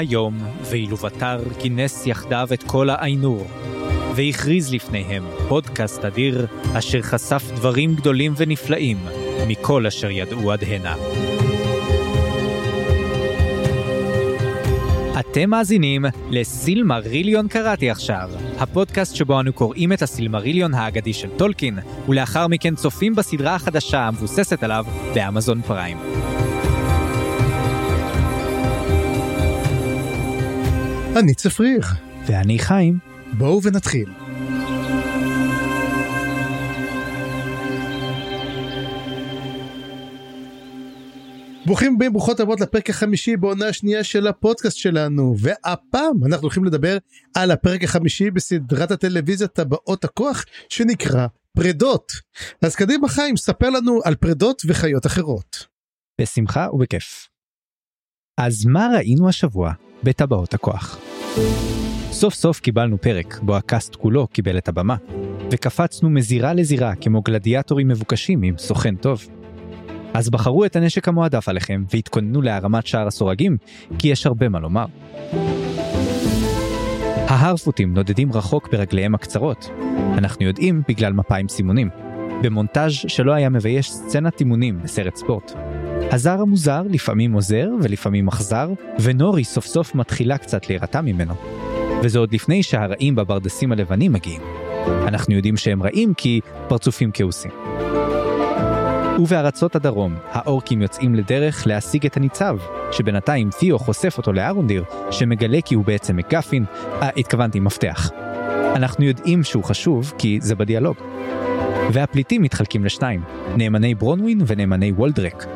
היום, ואילו בתר כינס יחדיו את כל האיינור. והכריז לפניהם פודקאסט אדיר, אשר חשף דברים גדולים ונפלאים מכל אשר ידעו עד הנה. אתם מאזינים לסילמריליון קראתי עכשיו, הפודקאסט שבו אנו קוראים את הסילמריליון האגדי של טולקין, ולאחר מכן צופים בסדרה החדשה המבוססת עליו באמזון פריים. אני צפריר. ואני חיים. בואו ונתחיל. ברוכים הבאים, ברוכות הבאות לפרק החמישי בעונה השנייה של הפודקאסט שלנו, והפעם אנחנו הולכים לדבר על הפרק החמישי בסדרת הטלוויזיה טבעות הכוח, שנקרא פרדות. אז קדימה חיים, ספר לנו על פרדות וחיות אחרות. בשמחה ובכיף. אז מה ראינו השבוע בטבעות הכוח? סוף סוף קיבלנו פרק בו הקאסט כולו קיבל את הבמה, וקפצנו מזירה לזירה כמו גלדיאטורים מבוקשים עם סוכן טוב. אז בחרו את הנשק המועדף עליכם והתכוננו להרמת שער הסורגים, כי יש הרבה מה לומר. ההרפוטים נודדים רחוק ברגליהם הקצרות. אנחנו יודעים בגלל מפה עם סימונים. במונטאז' שלא היה מבייש סצנת אימונים בסרט ספורט. הזר המוזר לפעמים עוזר ולפעמים אכזר, ונורי סוף סוף מתחילה קצת להירתע ממנו. וזה עוד לפני שהרעים בברדסים הלבנים מגיעים. אנחנו יודעים שהם רעים כי פרצופים כעוסים. ובארצות הדרום, האורקים יוצאים לדרך להשיג את הניצב, שבינתיים תיאו חושף אותו לארונדיר, שמגלה כי הוא בעצם מקאפין, אה, התכוונתי מפתח. אנחנו יודעים שהוא חשוב כי זה בדיאלוג. והפליטים מתחלקים לשניים, נאמני ברונווין ונאמני וולדרק.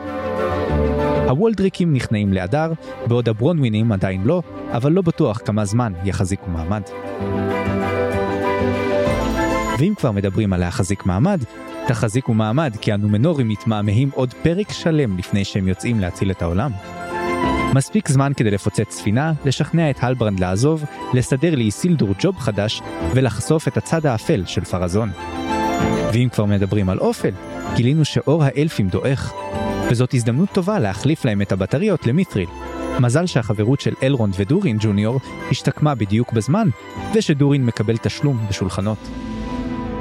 הוולדריקים נכנעים להדר, בעוד הברונווינים עדיין לא, אבל לא בטוח כמה זמן יחזיקו מעמד. ואם כבר מדברים על להחזיק מעמד, תחזיקו מעמד כי הנומנורים מתמהמהים עוד פרק שלם לפני שהם יוצאים להציל את העולם. מספיק זמן כדי לפוצץ ספינה, לשכנע את הלברנד לעזוב, לסדר לאיסילדור ג'וב חדש ולחשוף את הצד האפל של פרזון. ואם כבר מדברים על אופל, גילינו שאור האלפים דועך, וזאת הזדמנות טובה להחליף להם את הבטריות למית'ריל. מזל שהחברות של אלרונד ודורין ג'וניור השתקמה בדיוק בזמן, ושדורין מקבל תשלום בשולחנות.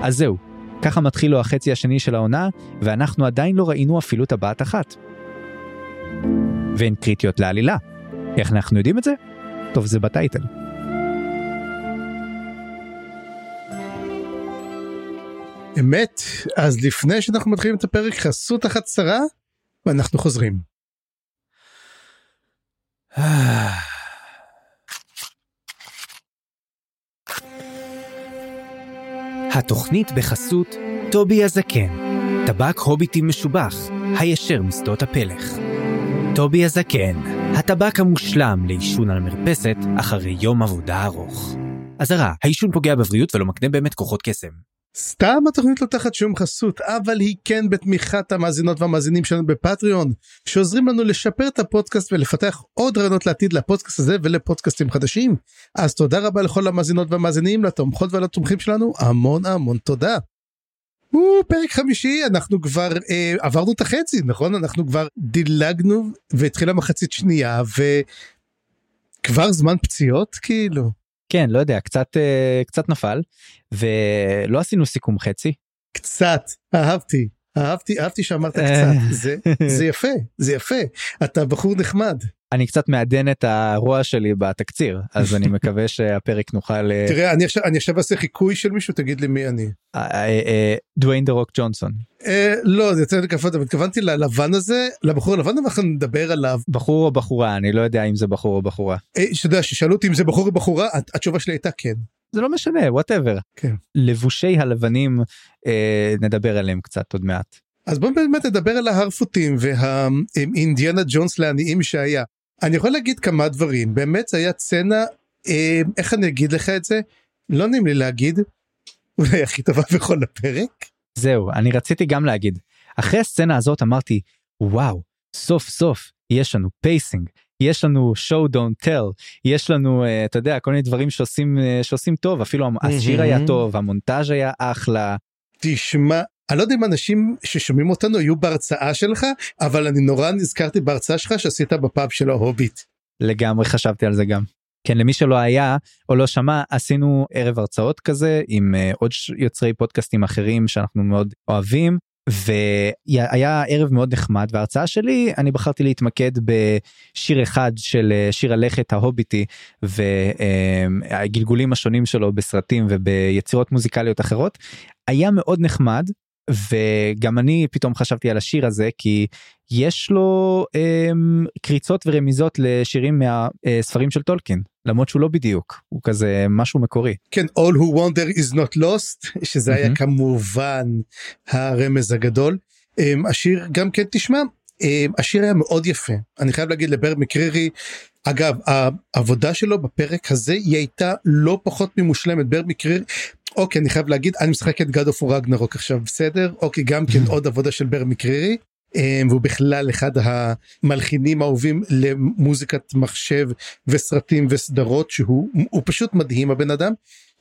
אז זהו, ככה מתחיל לו החצי השני של העונה, ואנחנו עדיין לא ראינו אפילו טבעת אחת. והן קריטיות לעלילה. איך אנחנו יודעים את זה? טוב, זה בטייטל. אמת, אז לפני שאנחנו מתחילים את הפרק חסות אחת קצרה, ואנחנו חוזרים. התוכנית בחסות טובי הזקן, טבק הוביטי משובח, הישר משדות הפלך. טובי הזקן, הטבק המושלם לעישון על מרפסת אחרי יום עבודה ארוך. אזהרה, העישון פוגע בבריאות ולא מקנה באמת כוחות קסם. סתם התוכנית לא תחת שום חסות, אבל היא כן בתמיכת המאזינות והמאזינים שלנו בפטריון, שעוזרים לנו לשפר את הפודקאסט ולפתח עוד רעיונות לעתיד לפודקאסט הזה ולפודקאסטים חדשים. אז תודה רבה לכל המאזינות והמאזינים, לתומכות ולתומכים שלנו, המון המון תודה. הוא פרק חמישי אנחנו כבר אה, עברנו את החצי נכון אנחנו כבר דילגנו והתחילה מחצית שנייה וכבר זמן פציעות כאילו. כן לא יודע קצת אה, קצת נפל ולא עשינו סיכום חצי. קצת אהבתי אהבתי אהבתי שאמרת קצת זה זה יפה זה יפה אתה בחור נחמד. אני קצת מעדן את הרוע שלי בתקציר אז אני מקווה שהפרק נוכל תראה אני עכשיו אני עכשיו אעשה חיקוי של מישהו תגיד לי מי אני. דוויין דה רוק ג'ונסון. לא זה יותר כפות התכוונתי ללבן הזה לבחור הלבן אנחנו נדבר עליו. בחור או בחורה אני לא יודע אם זה בחור או בחורה. שאתה ששאלו אותי אם זה בחור או בחורה התשובה שלי הייתה כן. זה לא משנה whatever. כן. לבושי הלבנים אה, נדבר עליהם קצת עוד מעט. אז בוא באמת נדבר על ההארפוטים והאינדיאנה ג'ונס לעניים שהיה. אני יכול להגיד כמה דברים באמת זה היה סצנה אה, איך אני אגיד לך את זה לא נעים לי להגיד אולי הכי טובה בכל הפרק. זהו אני רציתי גם להגיד אחרי הסצנה הזאת אמרתי וואו סוף סוף יש לנו pacing יש לנו show don't tell יש לנו uh, אתה יודע כל מיני דברים שעושים uh, שעושים טוב אפילו השיר היה טוב המונטאז' היה אחלה. תשמע אני לא יודע אם אנשים ששומעים אותנו היו בהרצאה שלך אבל אני נורא נזכרתי בהרצאה שלך שעשית בפאב של ההוביט. לגמרי חשבתי על זה גם. כן למי שלא היה או לא שמע עשינו ערב הרצאות כזה עם uh, עוד יוצרי פודקאסטים אחרים שאנחנו מאוד אוהבים והיה ערב מאוד נחמד וההרצאה שלי אני בחרתי להתמקד בשיר אחד של אה, שיר הלכת ההוביטי והגלגולים השונים שלו בסרטים וביצירות מוזיקליות אחרות היה מאוד נחמד וגם אני פתאום חשבתי על השיר הזה כי יש לו אמ, קריצות ורמיזות לשירים מהספרים של טולקין למרות שהוא לא בדיוק הוא כזה משהו מקורי. כן all who wonder is not lost שזה היה כמובן הרמז הגדול. אמ, השיר גם כן תשמע אמ, השיר היה מאוד יפה אני חייב להגיד לבר מקרירי אגב העבודה שלו בפרק הזה היא הייתה לא פחות ממושלמת בר מקרירי אוקיי אני חייב להגיד אני משחק את God of Ragnarok עכשיו בסדר אוקיי גם כן עוד עבודה של בר מקרירי אמ, והוא בכלל אחד המלחינים האהובים למוזיקת מחשב וסרטים וסדרות שהוא פשוט מדהים הבן אדם.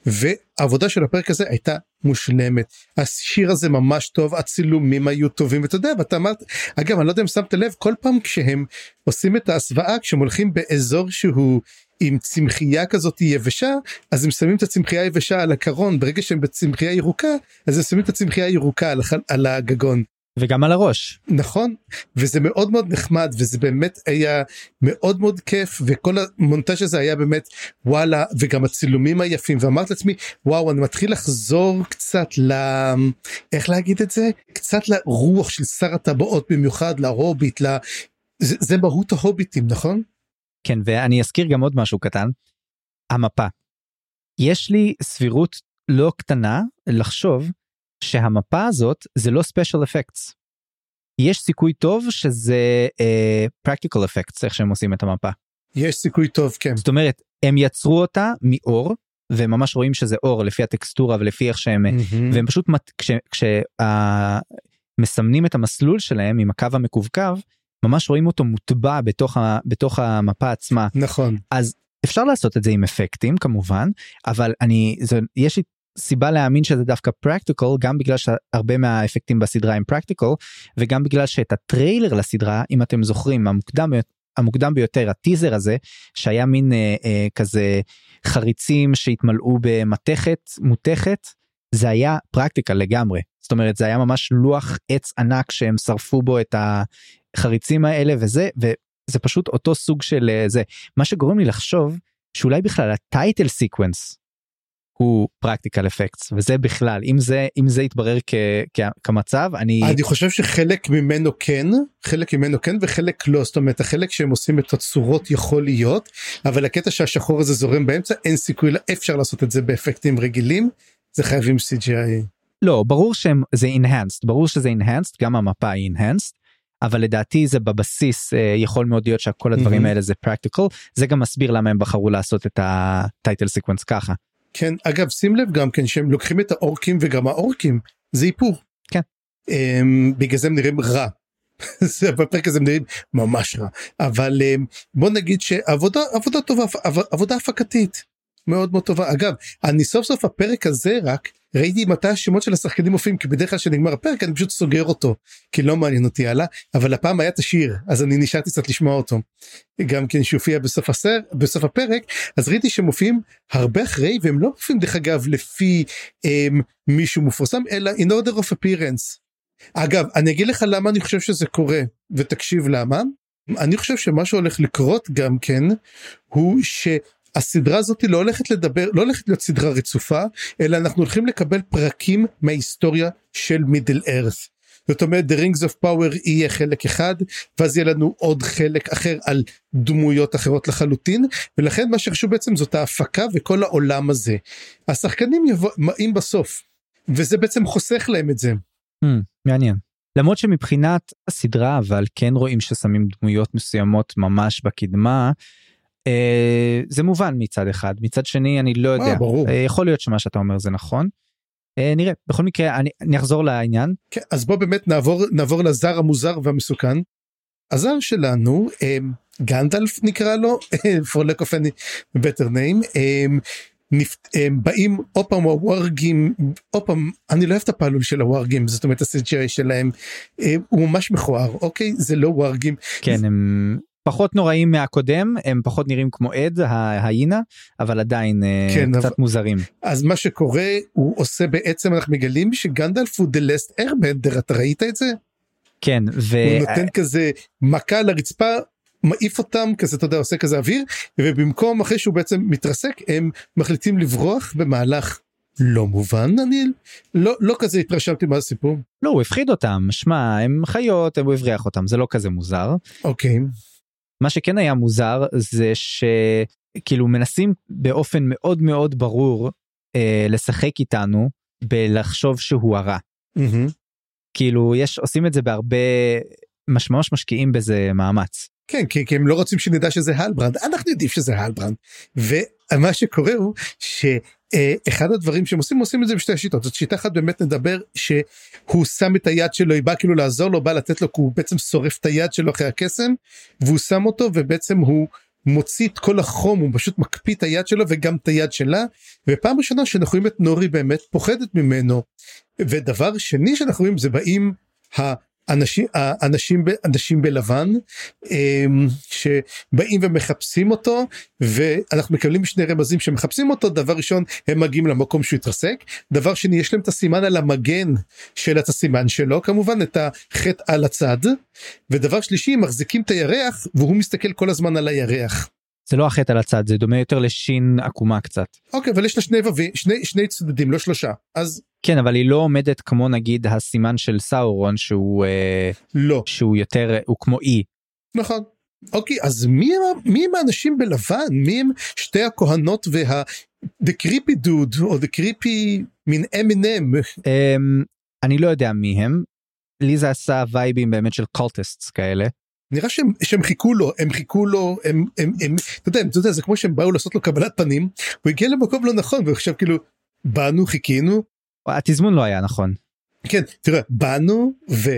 והעבודה של הפרק הזה הייתה מושלמת השיר הזה ממש טוב הצילומים היו טובים ואתה יודע ואתה אמרת אגב אני לא יודע אם שמת לב כל פעם כשהם עושים את ההסוואה כשהם הולכים באזור שהוא עם צמחייה כזאת יבשה אז הם שמים את הצמחייה היבשה על הקרון ברגע שהם בצמחייה ירוקה אז הם שמים את הצמחייה הירוקה על, על הגגון. וגם על הראש נכון וזה מאוד מאוד נחמד וזה באמת היה מאוד מאוד כיף וכל המונטאז' הזה היה באמת וואלה וגם הצילומים היפים ואמרת לעצמי וואו אני מתחיל לחזור קצת ל... איך להגיד את זה קצת לרוח של שר הטבעות במיוחד להוביט ל... זה, זה מהות ההוביטים נכון? כן ואני אזכיר גם עוד משהו קטן המפה יש לי סבירות לא קטנה לחשוב שהמפה הזאת זה לא special effects. יש סיכוי טוב שזה uh, practical effects איך שהם עושים את המפה. יש סיכוי טוב כן. זאת אומרת הם יצרו אותה מאור וממש רואים שזה אור לפי הטקסטורה ולפי איך שהם mm-hmm. והם פשוט כשמסמנים כש, uh, את המסלול שלהם עם הקו המקווקו ממש רואים אותו מוטבע בתוך, ה, בתוך המפה עצמה. נכון. אז אפשר לעשות את זה עם אפקטים כמובן אבל אני זה יש לי סיבה להאמין שזה דווקא פרקטיקל גם בגלל שהרבה מהאפקטים בסדרה הם פרקטיקל וגם בגלל שאת הטריילר לסדרה אם אתם זוכרים המוקדם המוקדם ביותר הטיזר הזה שהיה מין אה, אה, כזה חריצים שהתמלאו במתכת מותכת זה היה practical לגמרי זאת אומרת זה היה ממש לוח עץ ענק שהם שרפו בו את החריצים האלה וזה וזה פשוט אותו סוג של אה, זה. מה שגורם לי לחשוב שאולי בכלל ה title sequence הוא practical effects וזה בכלל אם זה אם זה יתברר כ, כ, כמצב אני אני חושב שחלק ממנו כן חלק ממנו כן וחלק לא. זאת אומרת החלק שהם עושים את הצורות יכול להיות אבל הקטע שהשחור הזה זורם באמצע אין סיכוי אפשר לעשות את זה באפקטים רגילים זה חייבים CGI. לא ברור שהם זה enhanced. ברור שזה enhanced גם המפה היא enhanced אבל לדעתי זה בבסיס אה, יכול מאוד להיות שכל הדברים mm-hmm. האלה זה practical זה גם מסביר למה הם בחרו לעשות את ה title sequence ככה. כן אגב שים לב גם כן שהם לוקחים את האורקים וגם האורקים זה איפור. כן. Um, בגלל זה הם נראים רע. בפרק הזה הם נראים ממש רע אבל um, בוא נגיד שעבודה עבודה טובה עבודה הפקתית מאוד מאוד טובה אגב אני סוף סוף הפרק הזה רק ראיתי מתי השמות של השחקנים מופיעים כי בדרך כלל כשנגמר הפרק אני פשוט סוגר אותו כי לא מעניין אותי הלאה אבל הפעם היה את השיר אז אני נשארתי קצת לשמוע אותו. גם כן שהופיע בסוף הסר בסוף הפרק אז ראיתי שמופיעים הרבה אחרי והם לא מופיעים דרך אגב לפי הם, מישהו מפורסם אלא in order of appearance. אגב אני אגיד לך למה אני חושב שזה קורה ותקשיב למה. אני חושב שמה שהולך לקרות גם כן הוא ש... הסדרה הזאת לא הולכת לדבר לא הולכת להיות סדרה רצופה אלא אנחנו הולכים לקבל פרקים מההיסטוריה של מידל ארת. זאת אומרת The Rings of Power יהיה חלק אחד ואז יהיה לנו עוד חלק אחר על דמויות אחרות לחלוטין ולכן מה שחשוב בעצם זאת ההפקה וכל העולם הזה. השחקנים יבואים בסוף וזה בעצם חוסך להם את זה. Mm, מעניין. למרות שמבחינת הסדרה אבל כן רואים ששמים דמויות מסוימות ממש בקדמה אה, זה מובן מצד אחד מצד שני אני לא יודע ברור. אה, יכול להיות שמה שאתה אומר זה נכון. אה, נראה בכל מקרה אני, אני אחזור לעניין. כן, אז בוא באמת נעבור נעבור לזר המוזר והמסוכן. הזר שלנו גנדלף נקרא לו for lack of any better name נפט, הם באים עוד פעם הווארגים עוד פעם אני לא אוהב את הפעלול של הווארגים זאת אומרת הסג'רי שלהם הוא ממש מכוער אוקיי זה לא ווארגים כן הם פחות נוראים מהקודם הם פחות נראים כמו עד ההיינה אבל עדיין אה, כן, קצת אבל- מוזרים. אז מה שקורה הוא עושה בעצם אנחנו מגלים שגנדלף הוא the last airbender אתה ראית את זה? כן ו... הוא נותן כזה מכה על הרצפה מעיף אותם כזה אתה יודע עושה כזה אוויר ובמקום אחרי שהוא בעצם מתרסק הם מחליטים לברוח במהלך לא מובן אני לא לא כזה התרשמתי מהסיפור לא הוא הפחיד אותם שמע הם חיות הוא הבריח אותם זה לא כזה מוזר. אוקיי מה שכן היה מוזר זה שכאילו מנסים באופן מאוד מאוד ברור אה, לשחק איתנו בלחשוב שהוא הרע. מהמם. כאילו יש עושים את זה בהרבה מש- ממש משקיעים בזה מאמץ. כן כי, כי הם לא רוצים שנדע שזה הלברנד אנחנו יודעים שזה הלברנד ומה שקורה הוא שאחד הדברים שהם עושים עושים את זה בשתי שיטות זאת שיטה אחת באמת נדבר שהוא שם את היד שלו היא באה כאילו לעזור לו בא לתת לו כי הוא בעצם שורף את היד שלו אחרי הקסם והוא שם אותו ובעצם הוא מוציא את כל החום הוא פשוט מקפיא את היד שלו וגם את היד שלה ופעם ראשונה שאנחנו רואים את נורי באמת פוחדת ממנו ודבר שני שאנחנו רואים זה באים. האנשים ב- אנשים בלבן אמ, שבאים ומחפשים אותו ואנחנו מקבלים שני רמזים שמחפשים אותו דבר ראשון הם מגיעים למקום שהוא התרסק דבר שני יש להם את הסימן על המגן של את הסימן שלו כמובן את החטא על הצד ודבר שלישי מחזיקים את הירח והוא מסתכל כל הזמן על הירח. זה לא החטא על הצד זה דומה יותר לשין עקומה קצת. אוקיי אבל יש לה שני ווים שני שני צדדים לא שלושה אז כן אבל היא לא עומדת כמו נגיד הסימן של סאורון שהוא אה, לא שהוא יותר הוא כמו E. נכון. אוקיי אז מי הם מי הם האנשים בלבן מי הם שתי הכהנות וה... the creepy dude או the creepy מין M&M אמ, אני לא יודע מי הם. לי זה עשה וייבים באמת של cultists כאלה. נראה שהם, שהם חיכו לו הם חיכו לו הם הם הם אתה יודע, אתה יודע זה כמו שהם באו לעשות לו קבלת פנים הוא הגיע למקום לא נכון ועכשיו כאילו באנו חיכינו התזמון לא היה נכון. כן תראה באנו ו...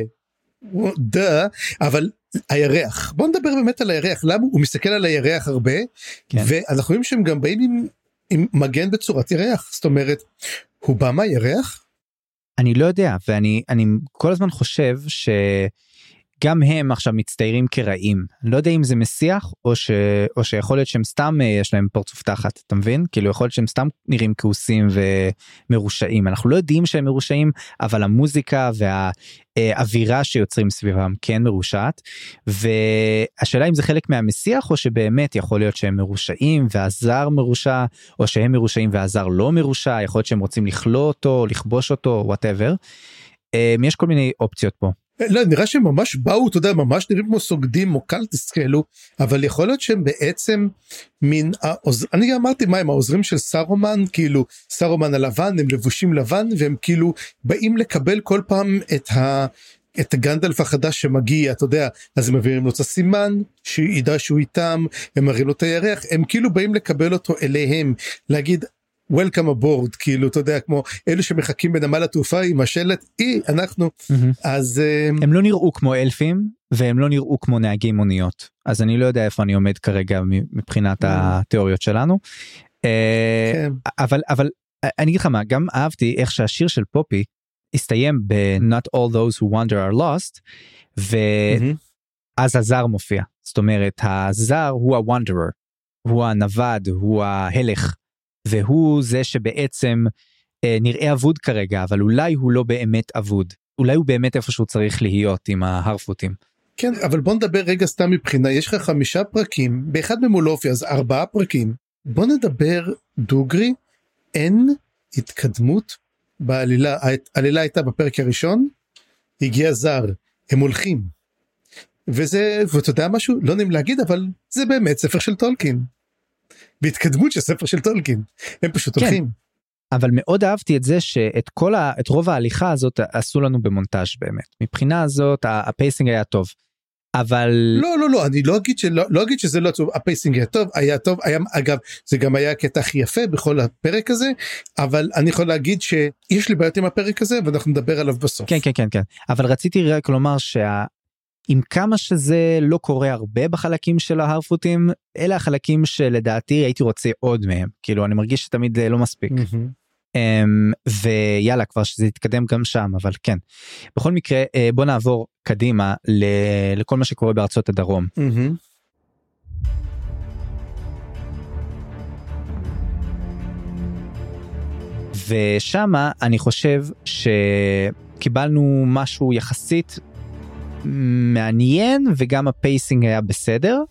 דה אבל הירח. בוא נדבר באמת על הירח. למה הוא מסתכל על הירח הרבה? כן. ואנחנו רואים שהם גם באים עם, עם מגן בצורת ירח. זאת אומרת הוא בא מהירח? אני לא יודע ואני אני כל הזמן חושב שגם הם עכשיו מצטיירים כרעים לא יודע אם זה מסיח או ש... או שיכול להיות שהם סתם אה, יש להם פרצוף תחת אתה מבין כאילו יכול להיות שהם סתם נראים כעוסים ומרושעים אנחנו לא יודעים שהם מרושעים אבל המוזיקה והאווירה שיוצרים סביבם כן מרושעת והשאלה אם זה חלק מהמסיח או שבאמת יכול להיות שהם מרושעים והזר מרושע או שהם מרושעים והזר לא מרושע יכול להיות שהם רוצים לכלוא אותו לכבוש אותו וואטאבר. יש כל מיני אופציות פה. לא נראה שהם ממש באו אתה יודע ממש נראים כמו סוגדים או קלטיסט כאלו אבל יכול להיות שהם בעצם מין העוז... אני גם אמרתי מה הם העוזרים של סרומן? כאילו סרומן הלבן הם לבושים לבן והם כאילו באים לקבל כל פעם את ה... את הגנדלף החדש שמגיע אתה יודע אז הם מעבירים לו את הסימן שידע שהוא איתם הם מראים לו את הירח הם כאילו באים לקבל אותו אליהם. להגיד Welcome aboard כאילו אתה יודע כמו אלו שמחכים בנמל התעופה עם השלט אי אנחנו אז אה, הם לא נראו כמו אלפים והם לא נראו כמו נהגי מוניות אז אני לא יודע איפה אני עומד כרגע מבחינת התיאוריות שלנו. אה, כן. אבל אבל אני אגיד לך מה גם אהבתי איך שהשיר של פופי הסתיים ב-Not all those who wander are lost. ואז הזר מופיע זאת אומרת הזר הוא הוונדרר הוא הנווד הוא ההלך והוא זה שבעצם אה, נראה אבוד כרגע אבל אולי הוא לא באמת אבוד אולי הוא באמת איפה שהוא צריך להיות עם ההרפוטים. כן אבל בוא נדבר רגע סתם מבחינה יש לך חמישה פרקים באחד מהם הוא לא הופיע אז ארבעה פרקים בוא נדבר דוגרי אין התקדמות בעלילה העלילה הייתה בפרק הראשון הגיע זר הם הולכים. וזה ואתה יודע משהו לא נעים להגיד אבל זה באמת ספר של טולקין. בהתקדמות של ספר של טולקין הם פשוט כן. הולכים. אבל מאוד אהבתי את זה שאת כל ה... את רוב ההליכה הזאת עשו לנו במונטאז' באמת מבחינה הזאת ה pacing היה טוב. אבל לא לא לא אני לא אגיד שלא לא אגיד שזה לא טוב ה pacing היה טוב היה טוב היה אגב זה גם היה הקטע הכי יפה בכל הפרק הזה אבל אני יכול להגיד שיש לי בעיות עם הפרק הזה ואנחנו נדבר עליו בסוף. כן כן כן כן אבל רציתי רק לומר שה... עם כמה שזה לא קורה הרבה בחלקים של ההרפוטים, אלה החלקים שלדעתי הייתי רוצה עוד מהם. כאילו, אני מרגיש שתמיד אה, לא מספיק. Mm-hmm. Um, ויאללה כבר שזה יתקדם גם שם אבל כן בכל מקרה uh, בוא נעבור קדימה ל- לכל מה שקורה בארצות הדרום. Mm-hmm. ושמה אני חושב שקיבלנו משהו יחסית מעניין וגם ה pacing היה בסדר.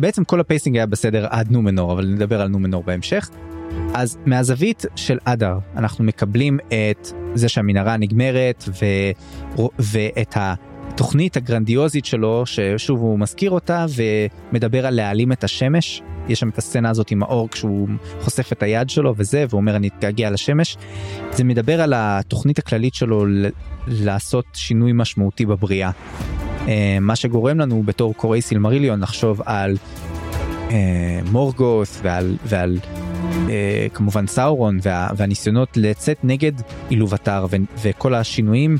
בעצם כל ה pacing היה בסדר עד נומנור אבל נדבר על נומנור בהמשך. אז מהזווית של אדר אנחנו מקבלים את זה שהמנהרה נגמרת ו... ואת התוכנית הגרנדיוזית שלו ששוב הוא מזכיר אותה ומדבר על להעלים את השמש. יש שם את הסצנה הזאת עם האור כשהוא חושף את היד שלו וזה ואומר אני אתגעגע לשמש. זה מדבר על התוכנית הכללית שלו. לעשות שינוי משמעותי בבריאה. אה, מה שגורם לנו בתור קוראי סילמריליון לחשוב על אה, מורגות ועל, ועל אה, כמובן סאורון וה, והניסיונות לצאת נגד אילובטר ו, וכל השינויים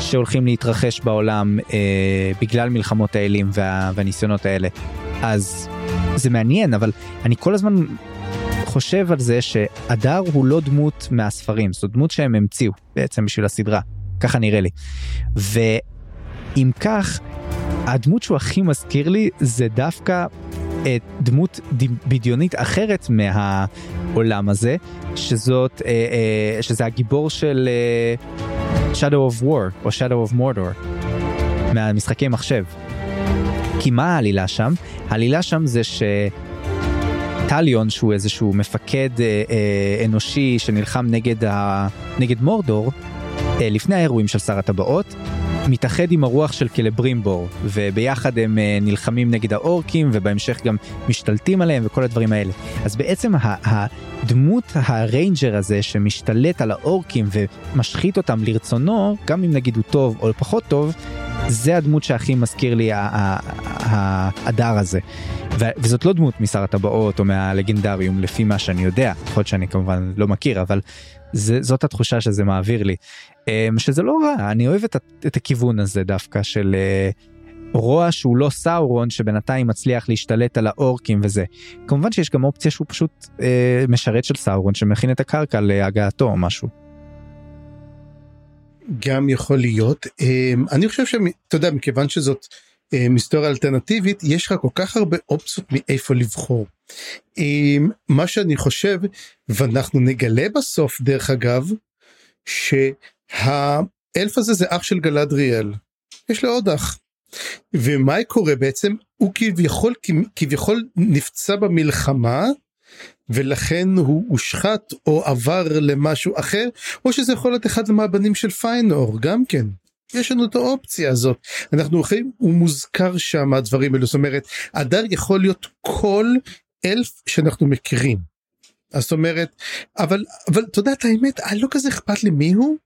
שהולכים להתרחש בעולם אה, בגלל מלחמות האלים וה, והניסיונות האלה. אז זה מעניין אבל אני כל הזמן חושב על זה שהדר הוא לא דמות מהספרים זו דמות שהם המציאו בעצם בשביל הסדרה ככה נראה לי. ואם כך הדמות שהוא הכי מזכיר לי זה דווקא את דמות בדיונית אחרת מהעולם הזה שזאת אה, אה, שזה הגיבור של אה, Shadow of War או Shadow of Mordor מהמשחקי מחשב. כי מה העלילה שם? העלילה שם זה ש... טליון שהוא איזשהו מפקד אה, אה, אנושי שנלחם נגד, ה... נגד מורדור אה, לפני האירועים של שר הטבעות מתאחד עם הרוח של קלברימבור וביחד הם uh, נלחמים נגד האורקים ובהמשך גם משתלטים עליהם וכל הדברים האלה. אז בעצם הדמות ה ranger הזה שמשתלט על האורקים ומשחית אותם לרצונו, גם אם נגיד הוא טוב או פחות טוב, זה הדמות שהכי מזכיר לי ההדר הזה. וזאת לא דמות משר הטבעות או מהלגנדריום לפי מה שאני יודע, יכול להיות שאני כמובן לא מכיר, אבל זה, זאת התחושה שזה מעביר לי. אמ, שזה לא רע, אני אוהב את, את הכיוון הזה דווקא של אה, רוע שהוא לא סאורון שבינתיים מצליח להשתלט על האורקים וזה. כמובן שיש גם אופציה שהוא פשוט אה, משרת של סאורון שמכין את הקרקע להגעתו או משהו. גם יכול להיות. אמ, אני חושב שאתה יודע, מכיוון שזאת אמ, היסטוריה אלטרנטיבית, יש לך כל כך הרבה אופציות מאיפה לבחור. מה שאני חושב, ואנחנו נגלה בסוף דרך אגב, שהאלף הזה זה אח של גלדריאל. יש לו עוד אח. ומה קורה בעצם? הוא כביכול, כביכול נפצע במלחמה, ולכן הוא הושחת או עבר למשהו אחר, או שזה יכול להיות אחד מהבנים של פיינור, גם כן. יש לנו את האופציה הזאת. אנחנו הולכים, הוא מוזכר שם הדברים האלו, זאת אומרת, הדר יכול להיות כל אלף שאנחנו מכירים. אז זאת אומרת, אבל, אבל אתה יודע את האמת, לא כזה אכפת לי מי הוא.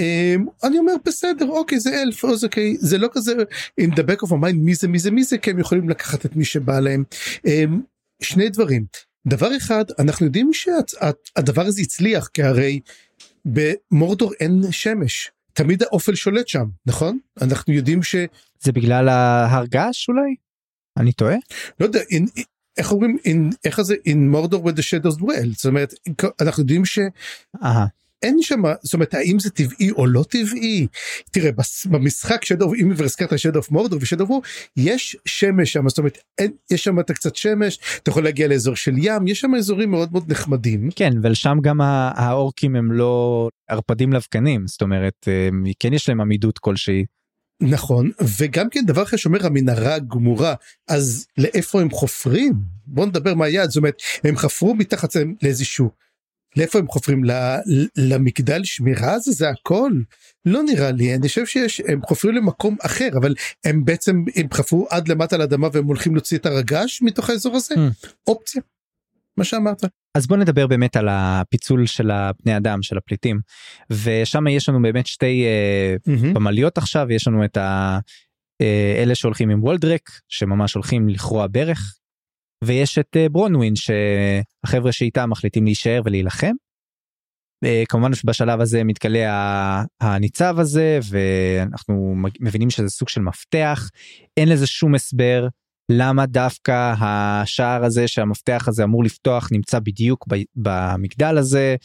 Um, אני אומר בסדר אוקיי זה אלף אז אוקיי זה לא כזה in the back of my mind מי זה מי זה מי זה כי הם יכולים לקחת את מי שבא להם. Um, שני דברים דבר אחד אנחנו יודעים שהדבר הזה הצליח כי הרי במורדור אין שמש תמיד האופל שולט שם נכון אנחנו יודעים ש... זה בגלל ההרגש אולי? אני טועה? לא יודע in, איך אומרים in, איך זה in Mordor where the shadows dwell זאת אומרת אנחנו יודעים ש... אין שם זאת אומרת האם זה טבעי או לא טבעי? תראה במשחק Shadow אם כבר הזכרת Shadow of Mordor ו Shadow of יש שמש שם זאת אומרת אין, יש שם את הקצת שמש אתה יכול להגיע לאזור של ים יש שם אזורים מאוד מאוד נחמדים. כן ושם גם האורקים הם לא ערפדים לבקנים זאת אומרת כן יש להם עמידות כלשהי. נכון וגם כן דבר אחר שאומר המנהרה גמורה אז לאיפה הם חופרים? בוא נדבר מה היעד זאת אומרת הם חפרו מתחת לאיזשהו לאיפה הם חופרים למגדל שמירה הזה זה הכל לא נראה לי אני חושב שיש הם חופרים למקום אחר אבל הם בעצם הם חפרו עד למטה לאדמה והם הולכים להוציא את הרגש מתוך האזור הזה mm. אופציה. מה שאמרת. אז בוא נדבר באמת על הפיצול של הבני אדם של הפליטים ושם יש לנו באמת שתי mm-hmm. פמליות עכשיו יש לנו את ה... אה, אלה שהולכים עם וולדרק שממש הולכים לכרוע ברך ויש את אה, ברונווין שהחבר'ה שאיתם מחליטים להישאר ולהילחם. אה, כמובן שבשלב הזה מתגלה הניצב הזה ואנחנו מבינים שזה סוג של מפתח. אין לזה שום הסבר למה דווקא השער הזה שהמפתח הזה אמור לפתוח נמצא בדיוק במגדל הזה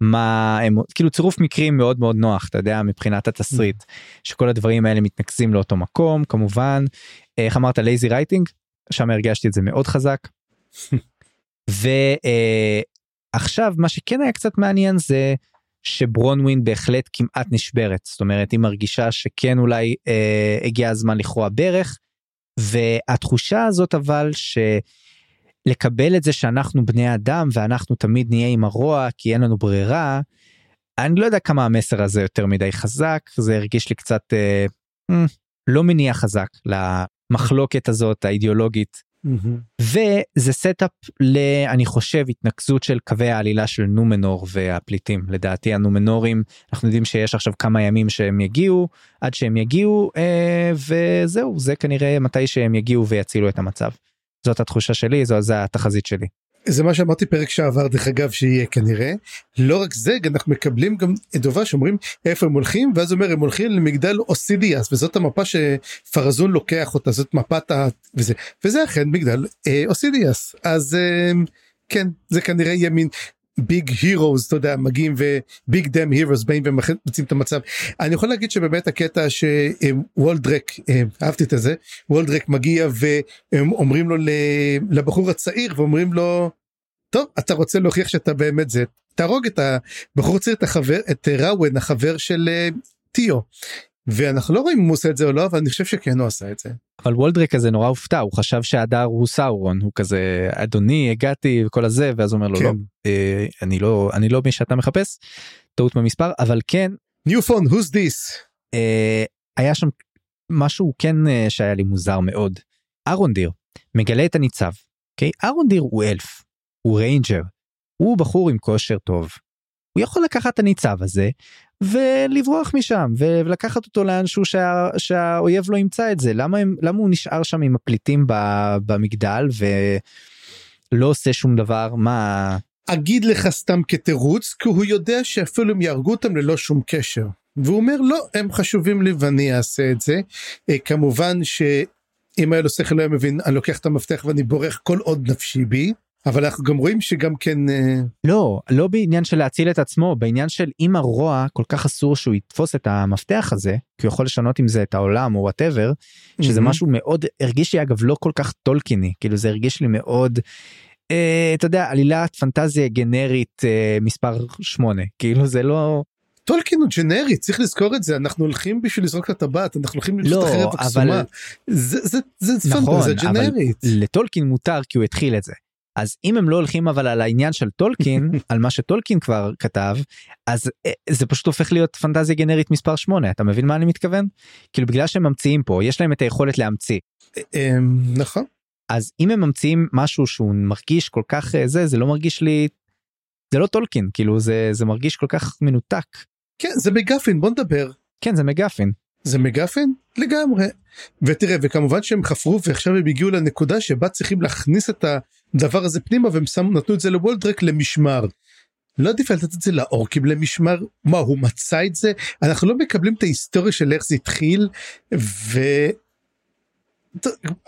מה הם כאילו צירוף מקרים מאוד מאוד נוח אתה יודע מבחינת התסריט שכל הדברים האלה מתנקזים לאותו מקום כמובן. איך אמרת? lazy writing שם הרגשתי את זה מאוד חזק. עכשיו מה שכן היה קצת מעניין זה שברונווין בהחלט כמעט נשברת זאת אומרת היא מרגישה שכן אולי אה, הגיע הזמן לכרוע ברך והתחושה הזאת אבל שלקבל את זה שאנחנו בני אדם ואנחנו תמיד נהיה עם הרוע כי אין לנו ברירה. אני לא יודע כמה המסר הזה יותר מדי חזק זה הרגיש לי קצת אה, אה, לא מניע חזק למחלוקת הזאת האידיאולוגית וזה setup ל אני חושב התנקזות של קווי העלילה של נומנור והפליטים לדעתי הנומנורים אנחנו יודעים שיש עכשיו כמה ימים שהם יגיעו עד שהם יגיעו אה, וזהו זה כנראה מתי שהם יגיעו ויצילו את המצב. זאת התחושה שלי זו זה התחזית שלי. זה מה שאמרתי פרק שעבר דרך אגב שיהיה כנראה. לא רק זה אנחנו מקבלים גם עדובה שאומרים איפה הם הולכים ואז אומר הם הולכים למגדל אוסידיאס וזאת המפה שפרזון לוקח אותה זאת מפת ה... וזה וזה אכן מגדל אה, אוסידיאס אז אה, כן זה כנראה יהיה מין ביג הירוס אתה יודע מגיעים וביג דם הירוס באים ומחצים את המצב. אני יכול להגיד שבאמת הקטע שוולדרק אה, אהבתי את זה וולדרק מגיע והם אומרים לו לבחור הצעיר ואומרים לו טוב אתה רוצה להוכיח שאתה באמת זה? תהרוג את הבחור הצעיר את החבר את ראוון החבר של אה, טיו ואנחנו לא רואים אם הוא עושה את זה או לא אבל אני חושב שכן הוא עשה את זה. אבל וולדריק כזה נורא הופתע הוא חשב שאדר הוא סאורון הוא כזה אדוני הגעתי וכל הזה ואז הוא אומר לו כן. לא אה, אני לא אני לא מי שאתה מחפש טעות במספר אבל כן. new phone who's this. אה, היה שם משהו כן אה, שהיה לי מוזר מאוד. ארונדיר מגלה את הניצב. אוקיי? ארונדיר הוא אלף הוא ranger הוא בחור עם כושר טוב. הוא יכול לקחת את הניצב הזה ולברוח משם ולקחת אותו לאנשהו שה, שהאויב לא ימצא את זה. למה הם למה הוא נשאר שם עם הפליטים במגדל ולא עושה שום דבר? מה. אגיד לך סתם כתירוץ כי הוא יודע שאפילו הם יהרגו אותם ללא שום קשר. והוא אומר לא הם חשובים לי ואני אעשה את זה. אה, כמובן שאם היה לו שכל לא היה מבין אני לוקח את המפתח ואני בורח כל עוד נפשי בי אבל אנחנו גם רואים שגם כן אה, לא לא בעניין של להציל את עצמו בעניין של אם הרוע כל כך אסור שהוא יתפוס את המפתח הזה כי הוא יכול לשנות עם זה את העולם או whatever שזה משהו מאוד הרגיש לי אגב לא כל כך טולקיני כאילו זה הרגיש לי מאוד. אה, אתה יודע עלילת פנטזיה גנרית אה, מספר 8 כאילו זה לא טולקין הוא ג'נרי צריך לזכור את זה אנחנו הולכים בשביל לזרוק את הטבעת אנחנו הולכים לזרוק את החרב הקסומה. זה זה זה נכון, פנטזיה ג'נרית. לטולקין מותר כי הוא התחיל את זה אז אם הם לא הולכים אבל על העניין של טולקין על מה שטולקין כבר כתב אז אה, זה פשוט הופך להיות פנטזיה גנרית מספר 8 אתה מבין מה אני מתכוון כאילו בגלל שהם ממציאים פה יש להם את היכולת להמציא. אה, אמ, נכון. אז אם הם ממציאים משהו שהוא מרגיש כל כך אה, זה זה לא מרגיש לי זה לא טולקין כאילו זה זה מרגיש כל כך מנותק. כן זה מגפין בוא נדבר. כן זה MacGuffin. זה MacGuffin לגמרי ותראה וכמובן שהם חפרו ועכשיו הם הגיעו לנקודה שבה צריכים להכניס את הדבר הזה פנימה והם שמו נתנו את זה לוולדרק למשמר. לא עדיף לתת את זה לאורקים למשמר מה הוא מצא את זה אנחנו לא מקבלים את ההיסטוריה של איך זה התחיל ו...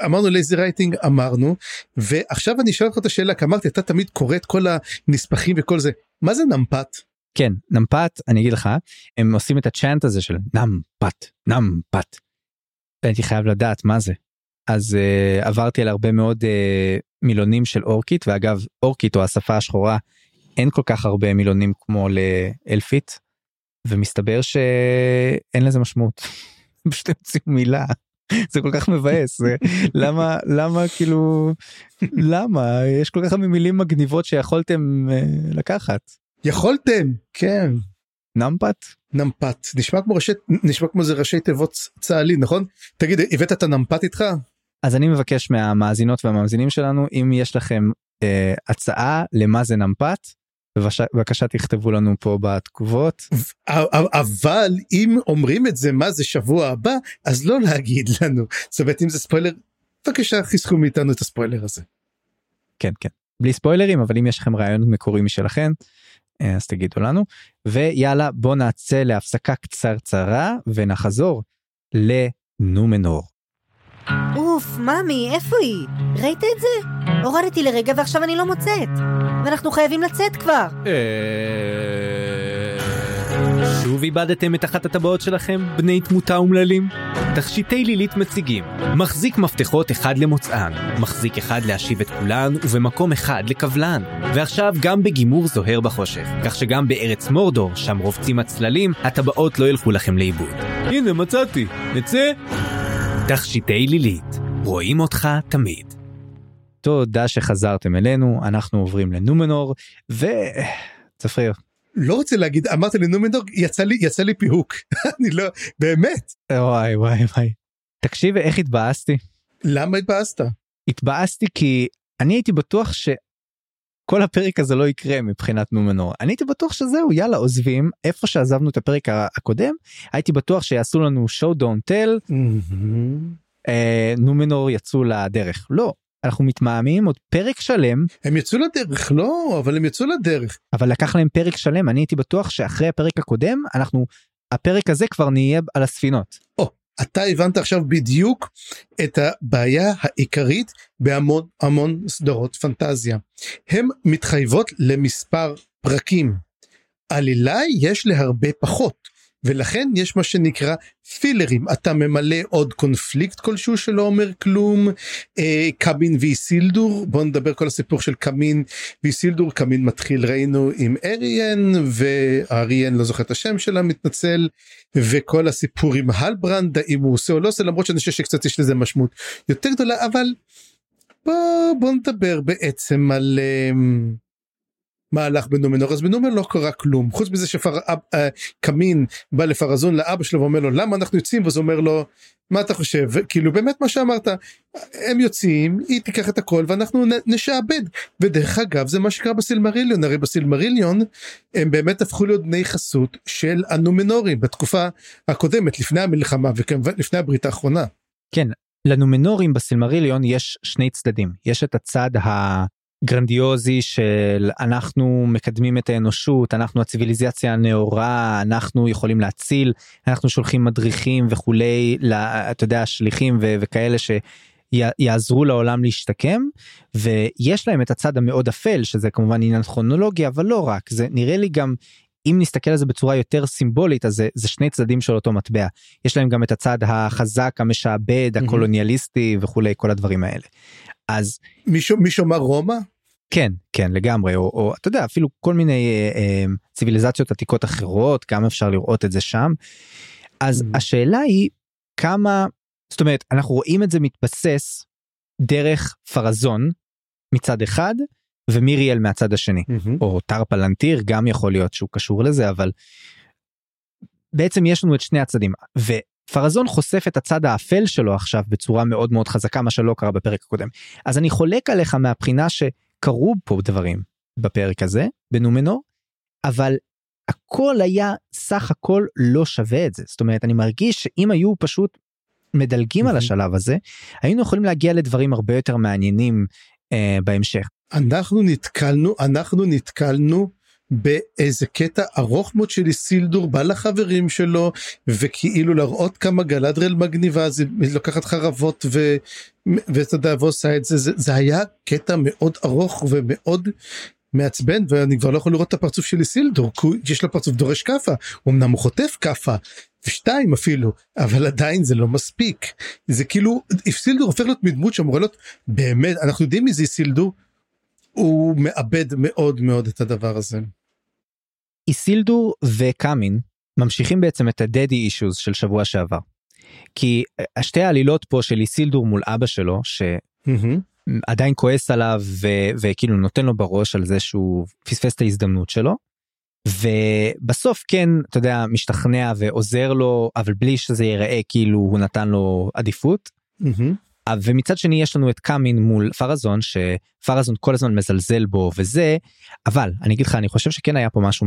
אמרנו lazy writing אמרנו ועכשיו אני אשאל אותך את השאלה כי אמרתי אתה תמיד קורא את כל הנספחים וכל זה מה זה נמפת כן נמפת אני אגיד לך הם עושים את הצ'אנט הזה של נמפת נמפת. הייתי חייב לדעת מה זה. אז uh, עברתי על הרבה מאוד uh, מילונים של אורקית ואגב אורקית או השפה השחורה אין כל כך הרבה מילונים כמו לאלפית ומסתבר שאין לזה משמעות. פשוט המציאו מילה. זה כל כך מבאס למה למה כאילו למה? יש כל כך הרבה מילים מגניבות שיכולתם uh, לקחת. יכולתם? כן. נמפת? נמפת. נשמע כמו ראשי נשמע כמו זה ראשי תיבות צה"לי נכון? תגיד הבאת את הנמפת איתך אז אני מבקש מהמאזינות והמאזינים שלנו אם יש לכם אה, הצעה למה זה נמפת בבקשה תכתבו לנו פה בתגובות אבל אם אומרים את זה מה זה שבוע הבא אז לא להגיד לנו זאת אומרת אם זה ספוילר בבקשה חיסכו מאיתנו את הספוילר הזה. כן כן בלי ספוילרים אבל אם יש לכם רעיון מקורי משלכם אה, אז תגידו לנו ויאללה בוא נעשה להפסקה קצרצרה ונחזור לנומנור. אוף, ממי, איפה היא? ראית את זה? הורדתי לרגע ועכשיו אני לא מוצאת. ואנחנו חייבים לצאת כבר. אה, שוב איבדתם את אחת הטבעות שלכם, בני תמותה אומללים? תכשיטי לילית מציגים מחזיק מפתחות אחד למוצאן, מחזיק אחד להשיב את כולן, ובמקום אחד לקבלן. ועכשיו גם בגימור זוהר בחושך, כך שגם בארץ מורדור, שם רובצים הצללים, הטבעות לא ילכו לכם לאיבוד. הנה מצאתי, נצא? תכשיטי לילית, רואים אותך תמיד. תודה שחזרתם אלינו, אנחנו עוברים לנומנור, ו... צפריר, לא רוצה להגיד אמרת לי נומנור יצא לי יצא לי פיהוק אני לא באמת וואי וואי וואי. תקשיב איך התבאסתי. למה התבאסת? התבאסתי כי אני הייתי בטוח שכל הפרק הזה לא יקרה מבחינת נומנור. אני הייתי בטוח שזהו יאללה עוזבים איפה שעזבנו את הפרק הקודם הייתי בטוח שיעשו לנו show don't tell אה, נומנור יצאו לדרך לא אנחנו מתמהמים עוד פרק שלם הם יצאו לדרך לא אבל הם יצאו לדרך אבל לקח להם פרק שלם אני הייתי בטוח שאחרי הפרק הקודם אנחנו הפרק הזה כבר נהיה על הספינות. או, אתה הבנת עכשיו בדיוק את הבעיה העיקרית בהמון המון סדרות פנטזיה. הם מתחייבות למספר פרקים. עלילה יש להרבה פחות. ולכן יש מה שנקרא פילרים אתה ממלא עוד קונפליקט כלשהו שלא אומר כלום. אה, קמין ואיסילדור בוא נדבר כל הסיפור של קמין ואיסילדור. קמין מתחיל ראינו עם אריאן ואריאן לא זוכר את השם שלה מתנצל. וכל הסיפור עם הלברנד האם הוא עושה או לא עושה למרות שאני חושב שקצת יש לזה משמעות יותר גדולה אבל בוא, בוא נדבר בעצם על. אה, מהלך בנומנור אז בנומנור לא קרה כלום. חוץ מזה שקמין בא לפרזון לאבא שלו ואומר לו למה אנחנו יוצאים? ואז אומר לו מה אתה חושב? כאילו באמת מה שאמרת הם יוצאים היא תיקח את הכל ואנחנו נשעבד. ופדרך אגב זה מה שקרה בסילמריליון. הרי בסילמריליון הם באמת הפכו להיות בני חסות של הנומנורים בתקופה הקודמת לפני המלחמה וכמובן לפני הברית האחרונה. כן לנומנורים בסילמריליון יש שני צדדים. יש את הצד ה... גרנדיוזי של אנחנו מקדמים את האנושות אנחנו הציוויליזציה הנאורה אנחנו יכולים להציל אנחנו שולחים מדריכים וכולי אתה יודע שליחים וכאלה שיעזרו לעולם להשתקם ויש להם את הצד המאוד אפל שזה כמובן עניין כרונולוגי אבל לא רק זה נראה לי גם אם נסתכל על זה בצורה יותר סימבולית אז זה, זה שני צדדים של אותו מטבע יש להם גם את הצד החזק המשעבד הקולוניאליסטי וכולי כל הדברים האלה. אז מישהו מישהו אמר רומא כן כן לגמרי או, או אתה יודע אפילו כל מיני אה, אה, ציוויליזציות עתיקות אחרות כמה אפשר לראות את זה שם. אז mm-hmm. השאלה היא כמה זאת אומרת אנחנו רואים את זה מתבסס דרך פרזון מצד אחד ומיריאל מהצד השני mm-hmm. או טר פלנטיר גם יכול להיות שהוא קשור לזה אבל בעצם יש לנו את שני הצדדים ופרזון חושף את הצד האפל שלו עכשיו בצורה מאוד מאוד חזקה מה שלא קרה בפרק הקודם. אז אני חולק עליך מהבחינה שקרו פה דברים בפרק הזה בנומנור אבל הכל היה סך הכל לא שווה את זה. זאת אומרת אני מרגיש שאם היו פשוט מדלגים על השלב הזה היינו יכולים להגיע לדברים הרבה יותר מעניינים אה, בהמשך. אנחנו נתקלנו אנחנו נתקלנו באיזה קטע ארוך מאוד של איסילדור בא לחברים שלו וכאילו להראות כמה גלדרל מגניבה היא לוקחת חרבות ו... ואתה יודע ועושה את זה זה, זה היה קטע מאוד ארוך ומאוד מעצבן ואני כבר לא יכול לראות את הפרצוף של איסילדור כי יש לו פרצוף דורש כאפה אמנם הוא חוטף כאפה ושתיים אפילו אבל עדיין זה לא מספיק זה כאילו איסילדור הופך להיות מדמות שאמורה להיות באמת אנחנו יודעים מי זה איסילדור הוא מאבד מאוד מאוד את הדבר הזה. איסילדור וקאמין ממשיכים בעצם את הדדי אישוז של שבוע שעבר. כי השתי העלילות פה של איסילדור מול אבא שלו שעדיין כועס עליו ו- וכאילו נותן לו בראש על זה שהוא פספס את ההזדמנות שלו. ובסוף כן אתה יודע משתכנע ועוזר לו אבל בלי שזה ייראה כאילו הוא נתן לו עדיפות. אה, ומצד שני יש לנו את קאמין מול פרזון שפרזון כל הזמן מזלזל בו וזה אבל אני אגיד לך אני חושב שכן היה פה משהו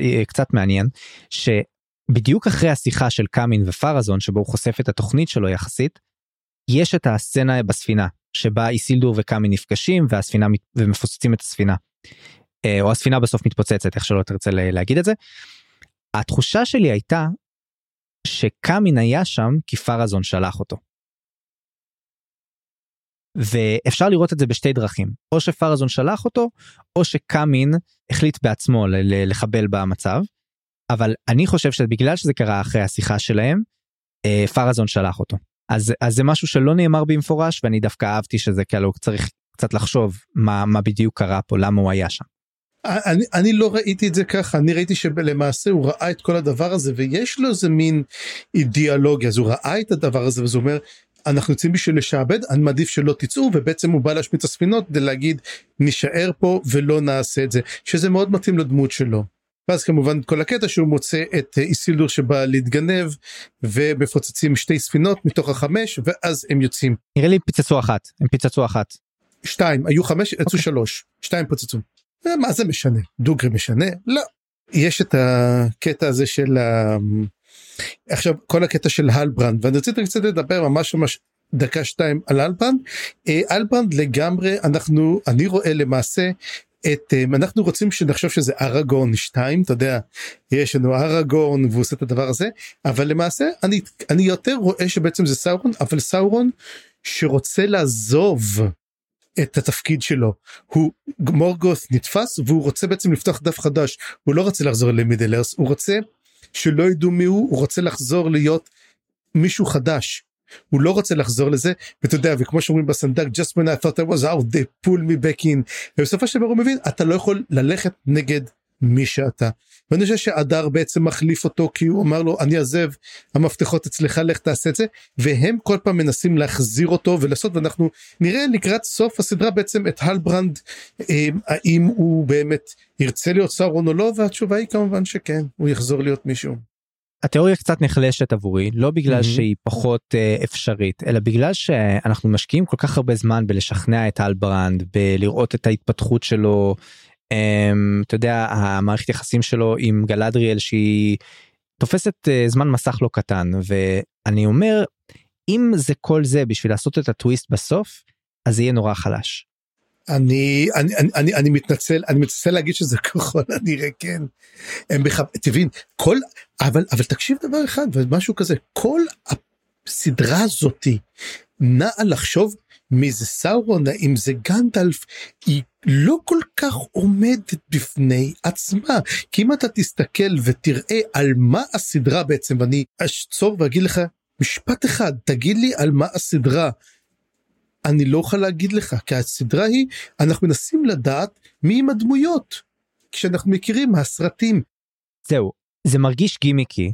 אה, קצת מעניין שבדיוק אחרי השיחה של קאמין ופרזון שבו הוא חושף את התוכנית שלו יחסית יש את הסצנה בספינה שבה איסילדור וקאמין נפגשים והספינה ומפוצצים את הספינה. אה, או הספינה בסוף מתפוצצת איך שלא תרצה להגיד את זה. התחושה שלי הייתה שקאמין היה שם כי פרזון שלח אותו. ואפשר לראות את זה בשתי דרכים או שפרזון שלח אותו או שקאמין החליט בעצמו לחבל במצב. אבל אני חושב שבגלל שזה קרה אחרי השיחה שלהם, אה, פרזון שלח אותו. אז, אז זה משהו שלא נאמר במפורש ואני דווקא אהבתי שזה כאילו צריך קצת לחשוב מה, מה בדיוק קרה פה, למה הוא היה שם. אני, אני לא ראיתי את זה ככה, אני ראיתי שלמעשה הוא ראה את כל הדבר הזה ויש לו איזה מין אידיאולוגיה, אז הוא ראה את הדבר הזה וזה אומר, אנחנו יוצאים בשביל לשעבד, אני מעדיף שלא תצאו ובעצם הוא בא להשמיד את הספינות כדי להגיד נשאר פה ולא נעשה את זה, שזה מאוד מתאים לדמות שלו. ואז כמובן כל הקטע שהוא מוצא את איסילדור שבא להתגנב ומפוצצים שתי ספינות מתוך החמש ואז הם יוצאים. נראה לי פיצצו אחת, הם פיצצו אחת. שתיים, היו חמש, יצאו okay. אוקיי. שלוש, שתיים פוצצו. מה זה משנה? דוגרי משנה? לא. יש את הקטע הזה של. עכשיו כל הקטע של הלברנד ואני רציתי קצת לדבר ממש ממש דקה שתיים על הלברנד. אה, הלברנד לגמרי אנחנו אני רואה למעשה את אה, אנחנו רוצים שנחשוב שזה אראגורן 2 אתה יודע יש לנו אראגורן והוא עושה את הדבר הזה אבל למעשה אני אני יותר רואה שבעצם זה סאורון אבל סאורון שרוצה לעזוב את התפקיד שלו הוא מורגות נתפס והוא רוצה בעצם לפתוח דף חדש הוא לא רוצה לחזור ל Middle Earth הוא רוצה שלא ידעו מי הוא הוא רוצה לחזור להיות מישהו חדש. הוא לא רוצה לחזור לזה ואתה יודע וכמו שאומרים בסנדק just when I thought I was out they pull me back in. ובסופו של דבר הוא מבין אתה לא יכול ללכת נגד מי שאתה. ואני חושב שהדר בעצם מחליף אותו כי הוא אמר לו אני עזב המפתחות אצלך לך תעשה את זה והם כל פעם מנסים להחזיר אותו ולעשות ואנחנו נראה לקראת סוף הסדרה בעצם את הלברנד אה, האם הוא באמת ירצה להיות סאורון או לא והתשובה היא כמובן שכן הוא יחזור להיות מישהו. התיאוריה קצת נחלשת עבורי לא בגלל mm-hmm. שהיא פחות uh, אפשרית אלא בגלל שאנחנו משקיעים כל כך הרבה זמן בלשכנע את הלברנד בלראות את ההתפתחות שלו אתה יודע המערכת יחסים שלו עם גלדריאל שהיא תופסת uh, זמן מסך לא קטן ואני אומר אם זה כל זה בשביל לעשות את הטוויסט בסוף אז יהיה נורא חלש. אני אני אני אני מתנצל אני מתנצל להגיד שזה ככל הנראה כן. הם בכ... תבין כל אבל אבל תקשיב דבר אחד ומשהו כזה כל הסדרה הזאתי נעה לחשוב מי זה סאורון האם זה גנדלף היא לא כל כך עומדת בפני עצמה. כי אם אתה תסתכל ותראה על מה הסדרה בעצם ואני אשצור ואגיד לך משפט אחד תגיד לי על מה הסדרה. אני לא אוכל להגיד לך כי הסדרה היא אנחנו מנסים לדעת מי עם הדמויות כשאנחנו מכירים מהסרטים. זהו זה מרגיש גימיקי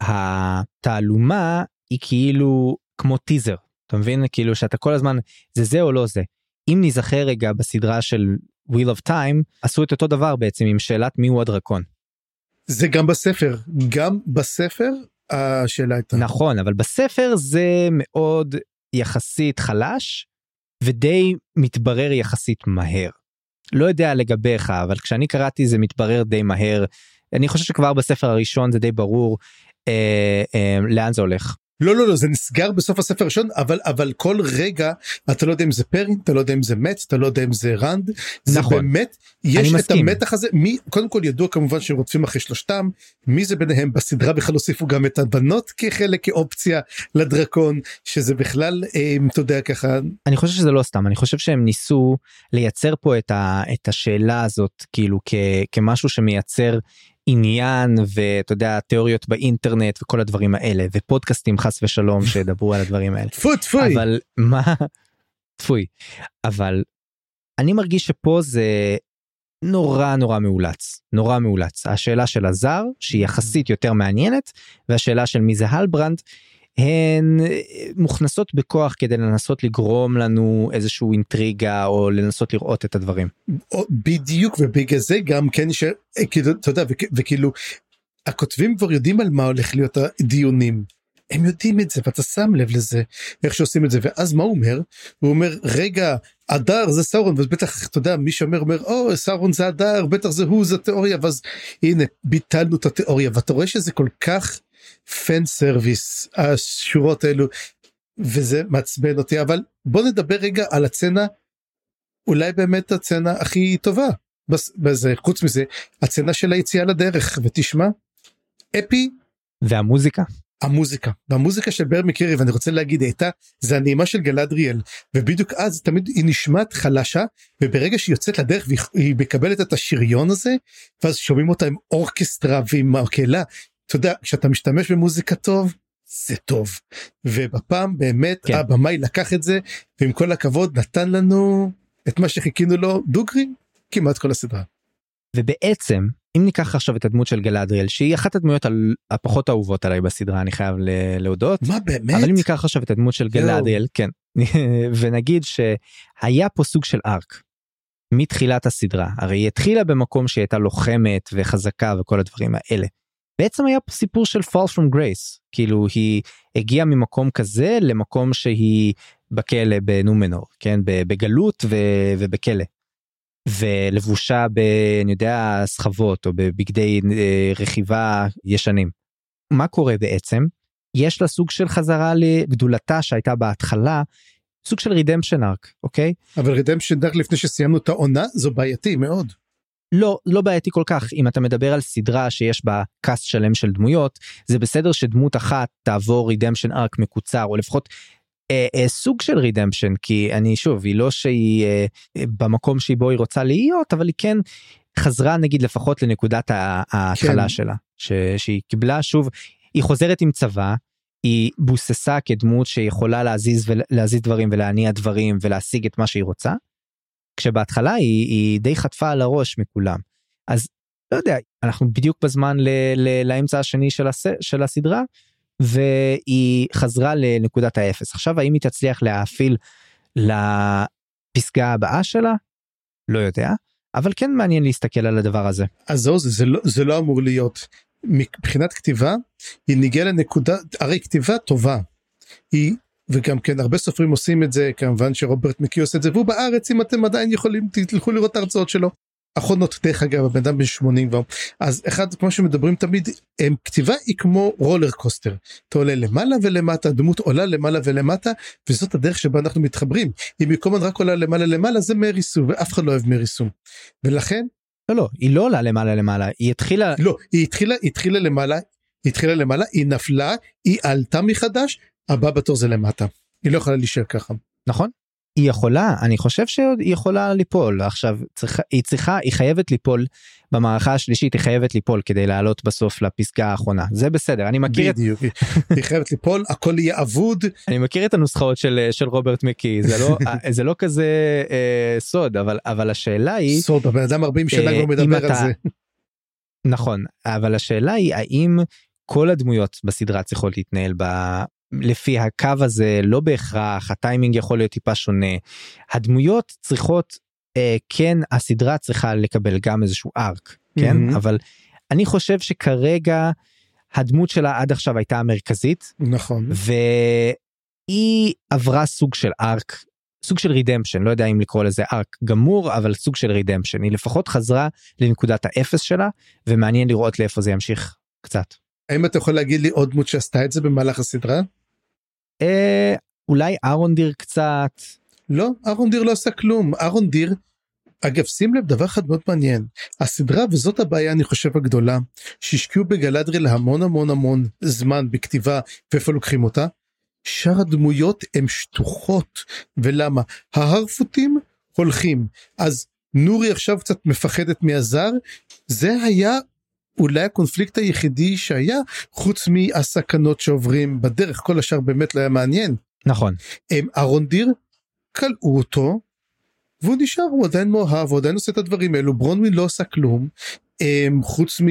כשהתעלומה היא כאילו כמו טיזר אתה מבין כאילו שאתה כל הזמן זה זה או לא זה אם נזכר רגע בסדרה של wheel of time עשו את אותו דבר בעצם עם שאלת מי הוא הדרקון. זה גם בספר גם בספר השאלה הייתה נכון אבל בספר זה מאוד יחסית חלש ודי מתברר יחסית מהר. לא יודע לגביך אבל כשאני קראתי זה מתברר די מהר אני חושב שכבר בספר הראשון זה די ברור אה, אה, לאן זה הולך. לא לא לא זה נסגר בסוף הספר הראשון אבל אבל כל רגע אתה לא יודע אם זה פרין אתה לא יודע אם זה מצ אתה לא יודע אם זה רנד זה נכון. באמת יש את המתח הזה. מי קודם כל ידוע כמובן שרודפים אחרי שלושתם מי זה ביניהם? בסדרה בכלל הוסיפו גם את הבנות כחלק כאופציה לדרקון שזה בכלל אה, אתה יודע ככה אני חושב שזה לא סתם אני חושב שהם ניסו לייצר פה את, ה, את השאלה הזאת כאילו כ, כמשהו שמייצר עניין ואתה יודע תיאוריות באינטרנט וכל הדברים האלה ופודקאסטים חס ושלום שידברו על הדברים האלה. טפוי טפוי. אבל מה? טפוי. אבל אני מרגיש שפה זה נורא נורא מאולץ נורא מאולץ השאלה של הזר שהיא יחסית יותר מעניינת והשאלה של מי זה הלברנד הן אה, מוכנסות בכוח כדי לנסות לגרום לנו איזשהו אינטריגה או לנסות לראות את הדברים. בדיוק ובגלל זה גם כן שכאילו אתה יודע וכאילו הכותבים כבר יודעים על מה הולך להיות הדיונים. הם יודעים את זה ואתה שם לב לזה איך שעושים את זה. ואז מה הוא אומר? הוא אומר רגע הדר זה סאורון. ובטח אתה יודע מי שאומר אומר או סאורון זה הדר בטח זה הוא זה תיאוריה. ואז הנה ביטלנו את התיאוריה. ואתה רואה שזה כל כך פן סרוויס השורות האלו וזה מעצבן אותי. אבל בוא נדבר רגע על הצצנה אולי באמת הצצנה הכי טובה בזה חוץ מזה הצצנה של היציאה לדרך ותשמע אפי והמוזיקה. המוזיקה. והמוזיקה של בר מקרי ואני רוצה להגיד הייתה זה הנעימה של גלדריאל. ובדיוק אז תמיד היא נשמעת חלשה וברגע שהיא יוצאת לדרך והיא מקבלת את השריון הזה ואז שומעים אותה עם אורקסטרה ועם מקהלה אתה יודע כשאתה משתמש במוזיקה טוב זה טוב ובפעם באמת כן. הבמאי לקח את זה ועם כל הכבוד נתן לנו את מה שחיכינו לו דוגרי כמעט כל הסדרה. ובעצם אם ניקח עכשיו את הדמות של גלדריאל שהיא אחת הדמויות הפחות אהובות עליי בסדרה אני חייב להודות מה באמת אבל אם ניקח עכשיו את הדמות של גלדריאל כן ונגיד שהיה פה סוג של ארק מתחילת הסדרה הרי היא התחילה במקום שהיא הייתה לוחמת וחזקה וכל הדברים האלה. בעצם היה פה סיפור של fall from grace כאילו היא הגיעה ממקום כזה למקום שהיא בכלא בנומנור כן בגלות ובכלא ולבושה ב... אני יודע, סחבות או בבגדי אה, רכיבה ישנים. מה קורה בעצם? יש לה סוג של חזרה לגדולתה שהייתה בהתחלה, סוג של redemption arc, אוקיי? אבל redemption arc לפני שסיימנו את העונה זו בעייתי מאוד. לא, לא בעייתי כל כך. אם אתה מדבר על סדרה שיש בה קאסט שלם של דמויות, זה בסדר שדמות אחת תעבור redemption arc מקוצר, או לפחות אה, אה, סוג של redemption כי אני שוב היא לא שהיא אה, במקום שבו היא רוצה להיות אבל היא כן חזרה נגיד לפחות לנקודת ההתחלה כן. שלה ש, שהיא קיבלה שוב היא חוזרת עם צבא היא בוססה כדמות שיכולה להזיז ולהזיז דברים ולהניע דברים ולהשיג את מה שהיא רוצה. כשבהתחלה היא, היא די חטפה על הראש מכולם אז לא יודע אנחנו בדיוק בזמן ל, ל, לאמצע השני של, הס, של הסדרה והיא חזרה לנקודת האפס. עכשיו האם היא תצליח להאפיל לפסגה הבאה שלה? לא יודע, אבל כן מעניין להסתכל על הדבר הזה. אז זהו, זה, זה, לא, זה לא אמור להיות. מבחינת כתיבה, היא נגיעה לנקודה, הרי כתיבה טובה. היא וגם כן הרבה סופרים עושים את זה כמובן שרוברט מקי עושה את זה והוא בארץ אם אתם עדיין יכולים תלכו לראות את ההרצאות שלו. אחרונות דרך אגב הבן אדם בן 80 כבר. אז אחד כמו שמדברים תמיד הם כתיבה היא כמו רולר קוסטר. אתה עולה למעלה ולמטה דמות עולה למעלה ולמטה וזאת הדרך שבה אנחנו מתחברים. אם היא כל הזמן רק עולה למעלה למעלה זה מריסום ואף אחד לא אוהב מריסום ולכן. לא לא היא לא עולה למעלה למעלה היא התחילה לא היא התחילה התחילה למעלה התחילה למעלה היא נפלה היא עלתה מחדש הבא בתור זה למטה. היא לא יכולה להישאר ככה. נכון? היא יכולה אני חושב שהיא יכולה ליפול. עכשיו צריכה היא צריכה היא חייבת ליפול. במערכה השלישית היא חייבת ליפול כדי לעלות בסוף לפסגה האחרונה. זה בסדר אני מכיר בדיוק. את... היא חייבת ליפול הכל יהיה אבוד. אני מכיר את הנוסחאות של של רוברט מקי. זה לא זה לא כזה אה, סוד אבל אבל השאלה היא סוד הבן אדם 40 שנה כבר מדבר על זה. נכון אבל השאלה היא האם כל הדמויות בסדרה צריכות להתנהל לפי הקו הזה לא בהכרח הטיימינג יכול להיות טיפה שונה הדמויות צריכות אה, כן הסדרה צריכה לקבל גם איזשהו ארק כן mm-hmm. אבל אני חושב שכרגע הדמות שלה עד עכשיו הייתה המרכזית נכון והיא עברה סוג של ארק סוג של רידמפשן לא יודע אם לקרוא לזה ארק גמור אבל סוג של רידמפשן היא לפחות חזרה לנקודת האפס שלה ומעניין לראות לאיפה זה ימשיך קצת. האם אתה יכול להגיד לי עוד דמות שעשתה את זה במהלך הסדרה? אה, אולי אהרון דיר קצת. לא, אהרון דיר לא עשה כלום. אהרון דיר, אגב, שים לב דבר אחד מאוד מעניין. הסדרה, וזאת הבעיה אני חושב הגדולה, שהשקיעו בגלדריאל המון המון המון זמן בכתיבה, ואיפה לוקחים אותה? שאר הדמויות הן שטוחות. ולמה? ההרפוטים הולכים. אז נורי עכשיו קצת מפחדת מהזר, זה היה אולי הקונפליקט היחידי שהיה חוץ מהסכנות שעוברים בדרך כל השאר באמת לא היה מעניין. נכון. הם אהרון דיר כלאו אותו והוא נשאר הוא עדיין מאוהב הוא עדיין עושה את הדברים האלו ברונווין לא עושה כלום הם חוץ מ...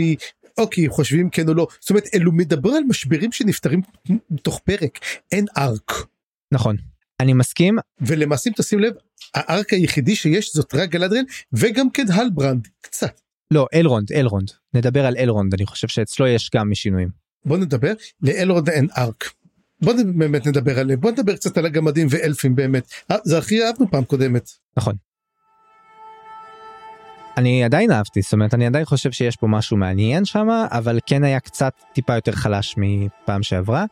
אוקיי חושבים כן או לא זאת אומרת אלו מדבר על משברים שנפתרים תוך פרק אין ארק. נכון אני מסכים ולמעשה אם תשים לב הארק היחידי שיש זאת רק גלדריאל וגם כן הלברנד קצת. לא אלרונד אלרונד נדבר על אלרונד אני חושב שאצלו יש גם משינויים. בוא נדבר לאלרונד אין ארק. בוא באמת נדבר עליהם בוא נדבר קצת על הגמדים ואלפים באמת אה, זה הכי אהבנו פעם קודמת. נכון. אני עדיין אהבתי זאת אומרת אני עדיין חושב שיש פה משהו מעניין שם אבל כן היה קצת טיפה יותר חלש מפעם שעברה.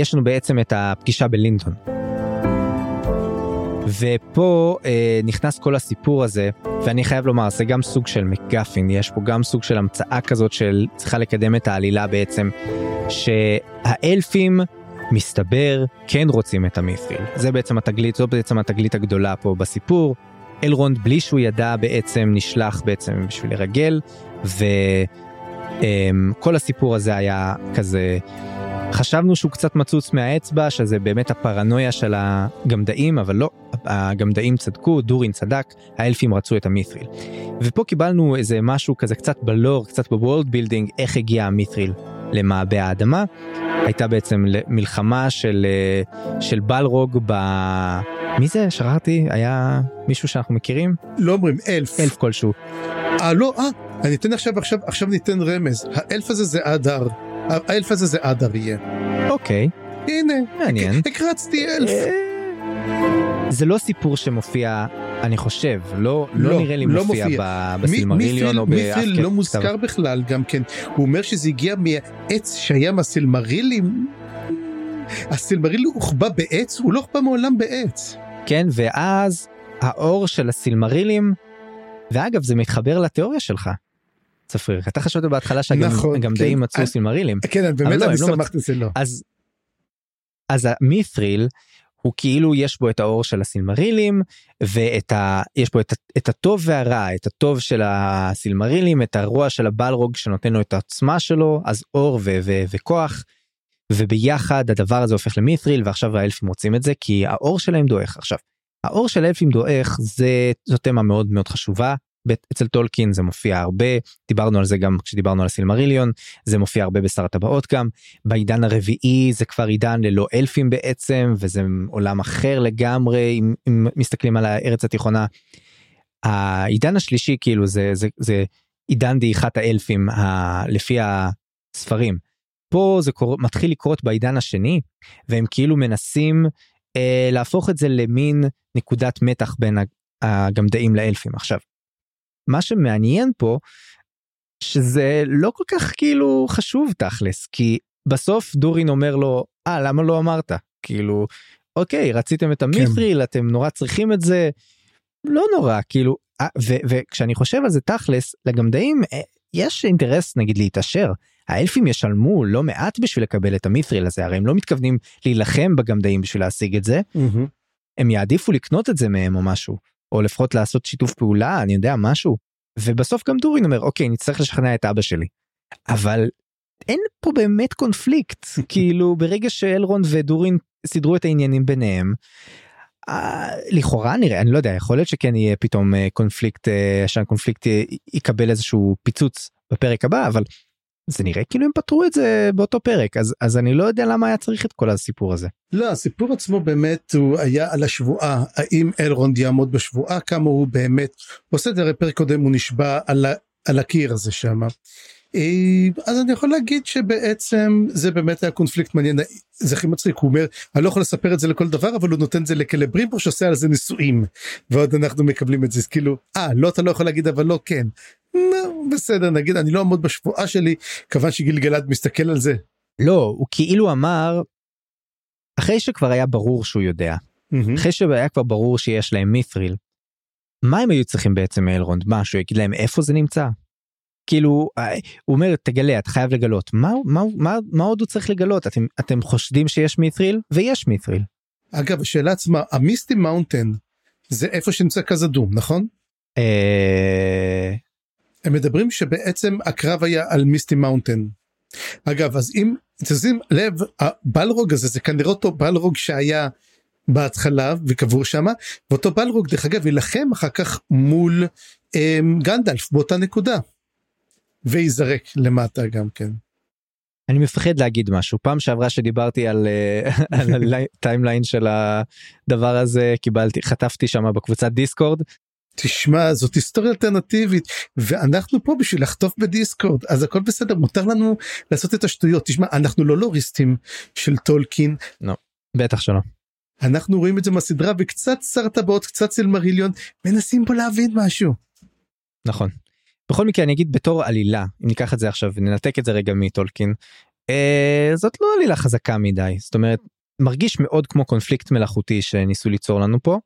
יש לנו בעצם את הפגישה בלינטון. ופה אה, נכנס כל הסיפור הזה, ואני חייב לומר, זה גם סוג של מקגפין, יש פה גם סוג של המצאה כזאת של צריכה לקדם את העלילה בעצם, שהאלפים, מסתבר, כן רוצים את המית'ריל. זה בעצם התגלית, זו בעצם התגלית הגדולה פה בסיפור. אלרונד, בלי שהוא ידע בעצם, נשלח בעצם בשביל לרגל, וכל הסיפור הזה היה כזה חשבנו שהוא קצת מצוץ מהאצבע, שזה באמת הפרנויה של הגמדאים, אבל לא, הגמדאים צדקו, דורין צדק, האלפים רצו את המית'ריל. ופה קיבלנו איזה משהו כזה קצת ב lore, קצת ב world building, איך הגיע המית'ריל למעבה האדמה. הייתה בעצם מלחמה של, של בלרוג ב... מי זה? שכחתי? היה מישהו שאנחנו מכירים? לא אומרים אלף. אלף כלשהו. אה לא, אה, אני אתן עכשיו, עכשיו, עכשיו ניתן רמז. האלף הזה זה אדר. האלף הזה זה אדר יהיה. אוקיי. הנה. מעניין. הקרצתי אלף. אה, זה לא סיפור שמופיע, אני חושב, לא, לא, לא נראה לי לא מופיע, מופיע. בסילמריליון או באף מית'יל לא מוזכר בכלל גם כן. הוא אומר שזה הגיע מעץ שהיה מהסילמרילים. הסילמריל הוחבא בעץ? הוא לא הוחבא מעולם בעץ. כן, ואז האור של הסילמרילים, ואגב זה מתחבר לתיאוריה שלך. צפריר אתה חשבת בהתחלה שהגמדאים נכון, כן. מצאו סילמרילים. כן, באמת לא, אני לא שמחתי זה לא. אז, אז המית'ריל הוא כאילו יש בו את האור של הסילמרילים ואת ה... יש בו את, את הטוב והרע את הטוב של הסילמרילים את הרוע של הבלרוג שנותן לו את העוצמה שלו אז אור ו, ו, וכוח וביחד הדבר הזה הופך למית'ריל ועכשיו האלפים רוצים את זה כי האור שלהם דועך עכשיו. האור של האלפים דועך זה זאת תמה מאוד מאוד חשובה אצל טולקין זה מופיע הרבה דיברנו על זה גם כשדיברנו על הסילמריליון זה מופיע הרבה בשר הטבעות גם בעידן הרביעי זה כבר עידן ללא אלפים בעצם וזה עולם אחר לגמרי אם, אם מסתכלים על הארץ התיכונה. העידן השלישי כאילו זה זה זה עידן דעיכת האלפים ה, לפי הספרים. פה זה קור... מתחיל לקרות בעידן השני והם כאילו מנסים אה, להפוך את זה למין נקודת מתח בין הגמדאים לאלפים עכשיו. מה שמעניין פה שזה לא כל כך כאילו חשוב תכלס כי בסוף דורין אומר לו אה למה לא אמרת? כאילו אוקיי רציתם את המית'ריל כן. אתם נורא צריכים את זה. לא נורא כאילו אה, וכשאני חושב על זה תכלס לגמדאים אה, יש אינטרס נגיד להתעשר. האלפים ישלמו לא מעט בשביל לקבל את המית'ריל הזה הרי הם לא מתכוונים להילחם בגמדאים בשביל להשיג את זה. mm-hmm. הם יעדיפו לקנות את זה מהם או משהו או לפחות לעשות שיתוף פעולה אני יודע משהו ובסוף גם דורין אומר אוקיי נצטרך לשכנע את אבא שלי אבל אין פה באמת קונפליקט כאילו ברגע שאלרון ודורין סידרו את העניינים ביניהם. אה, לכאורה נראה אני לא יודע יכול להיות שכן יהיה פתאום אה, קונפליקט אה, שהקונפליקט יקבל איזשהו פיצוץ בפרק הבא אבל זה נראה כאילו הם פתרו את זה באותו פרק אז אז אני לא יודע למה היה צריך את כל הסיפור הזה. לא הסיפור עצמו באמת הוא היה על השבועה האם אלרונד יעמוד בשבועה כמה הוא באמת עושה את זה הרי פרק קודם הוא נשבע על, על הקיר הזה שם. אה, אז אני יכול להגיד שבעצם זה באמת היה קונפליקט מעניין זה הכי מצחיק הוא אומר אני לא יכול לספר את זה לכל דבר אבל הוא נותן זה לכלברימפו שעושה על זה ניסויים ועוד אנחנו מקבלים את זה כאילו אה לא אתה לא יכול להגיד אבל לא כן. בסדר נגיד אני לא אעמוד בשבועה שלי כיוון שגלגלד מסתכל על זה. לא הוא כאילו אמר אחרי שכבר היה ברור שהוא יודע mm-hmm. אחרי שהיה כבר ברור שיש להם מית'ריל. מה הם היו צריכים בעצם מאלרונד מה שהוא יגיד להם איפה זה נמצא כאילו אה, הוא אומר תגלה אתה חייב לגלות מה מה מה מה עוד הוא צריך לגלות אתם אתם חושדים שיש מית'ריל ויש מית'ריל. אגב השאלה עצמה ה Misty Mountain זה איפה שנמצא כזדום נכון? אה, הם מדברים שבעצם הקרב היה על Misty Mountain. אגב אז אם תשים לב הבלרוג הזה זה כנראה אותו בלרוג שהיה בהתחלה וקבור שם ואותו בלרוג דרך אגב יילחם אחר כך מול אה, גנדלף באותה נקודה. וייזרק למטה גם כן. אני מפחד להגיד משהו פעם שעברה שדיברתי על, אה, על ה timeline של הדבר הזה קיבלתי חטפתי שם בקבוצת דיסקורד. תשמע זאת היסטוריה אלטרנטיבית ואנחנו פה בשביל לחטוף בדיסקורד אז הכל בסדר מותר לנו לעשות את השטויות תשמע אנחנו לא לוריסטים של טולקין. לא, בטח שלא. אנחנו רואים את זה מהסדרה וקצת שר טבעות קצת סילמריליון מנסים פה להבין משהו. נכון. בכל מקרה אני אגיד בתור עלילה אם ניקח את זה עכשיו וננתק את זה רגע מטולקין אה, זאת לא עלילה חזקה מדי זאת אומרת מרגיש מאוד כמו קונפליקט מלאכותי שניסו ליצור לנו פה.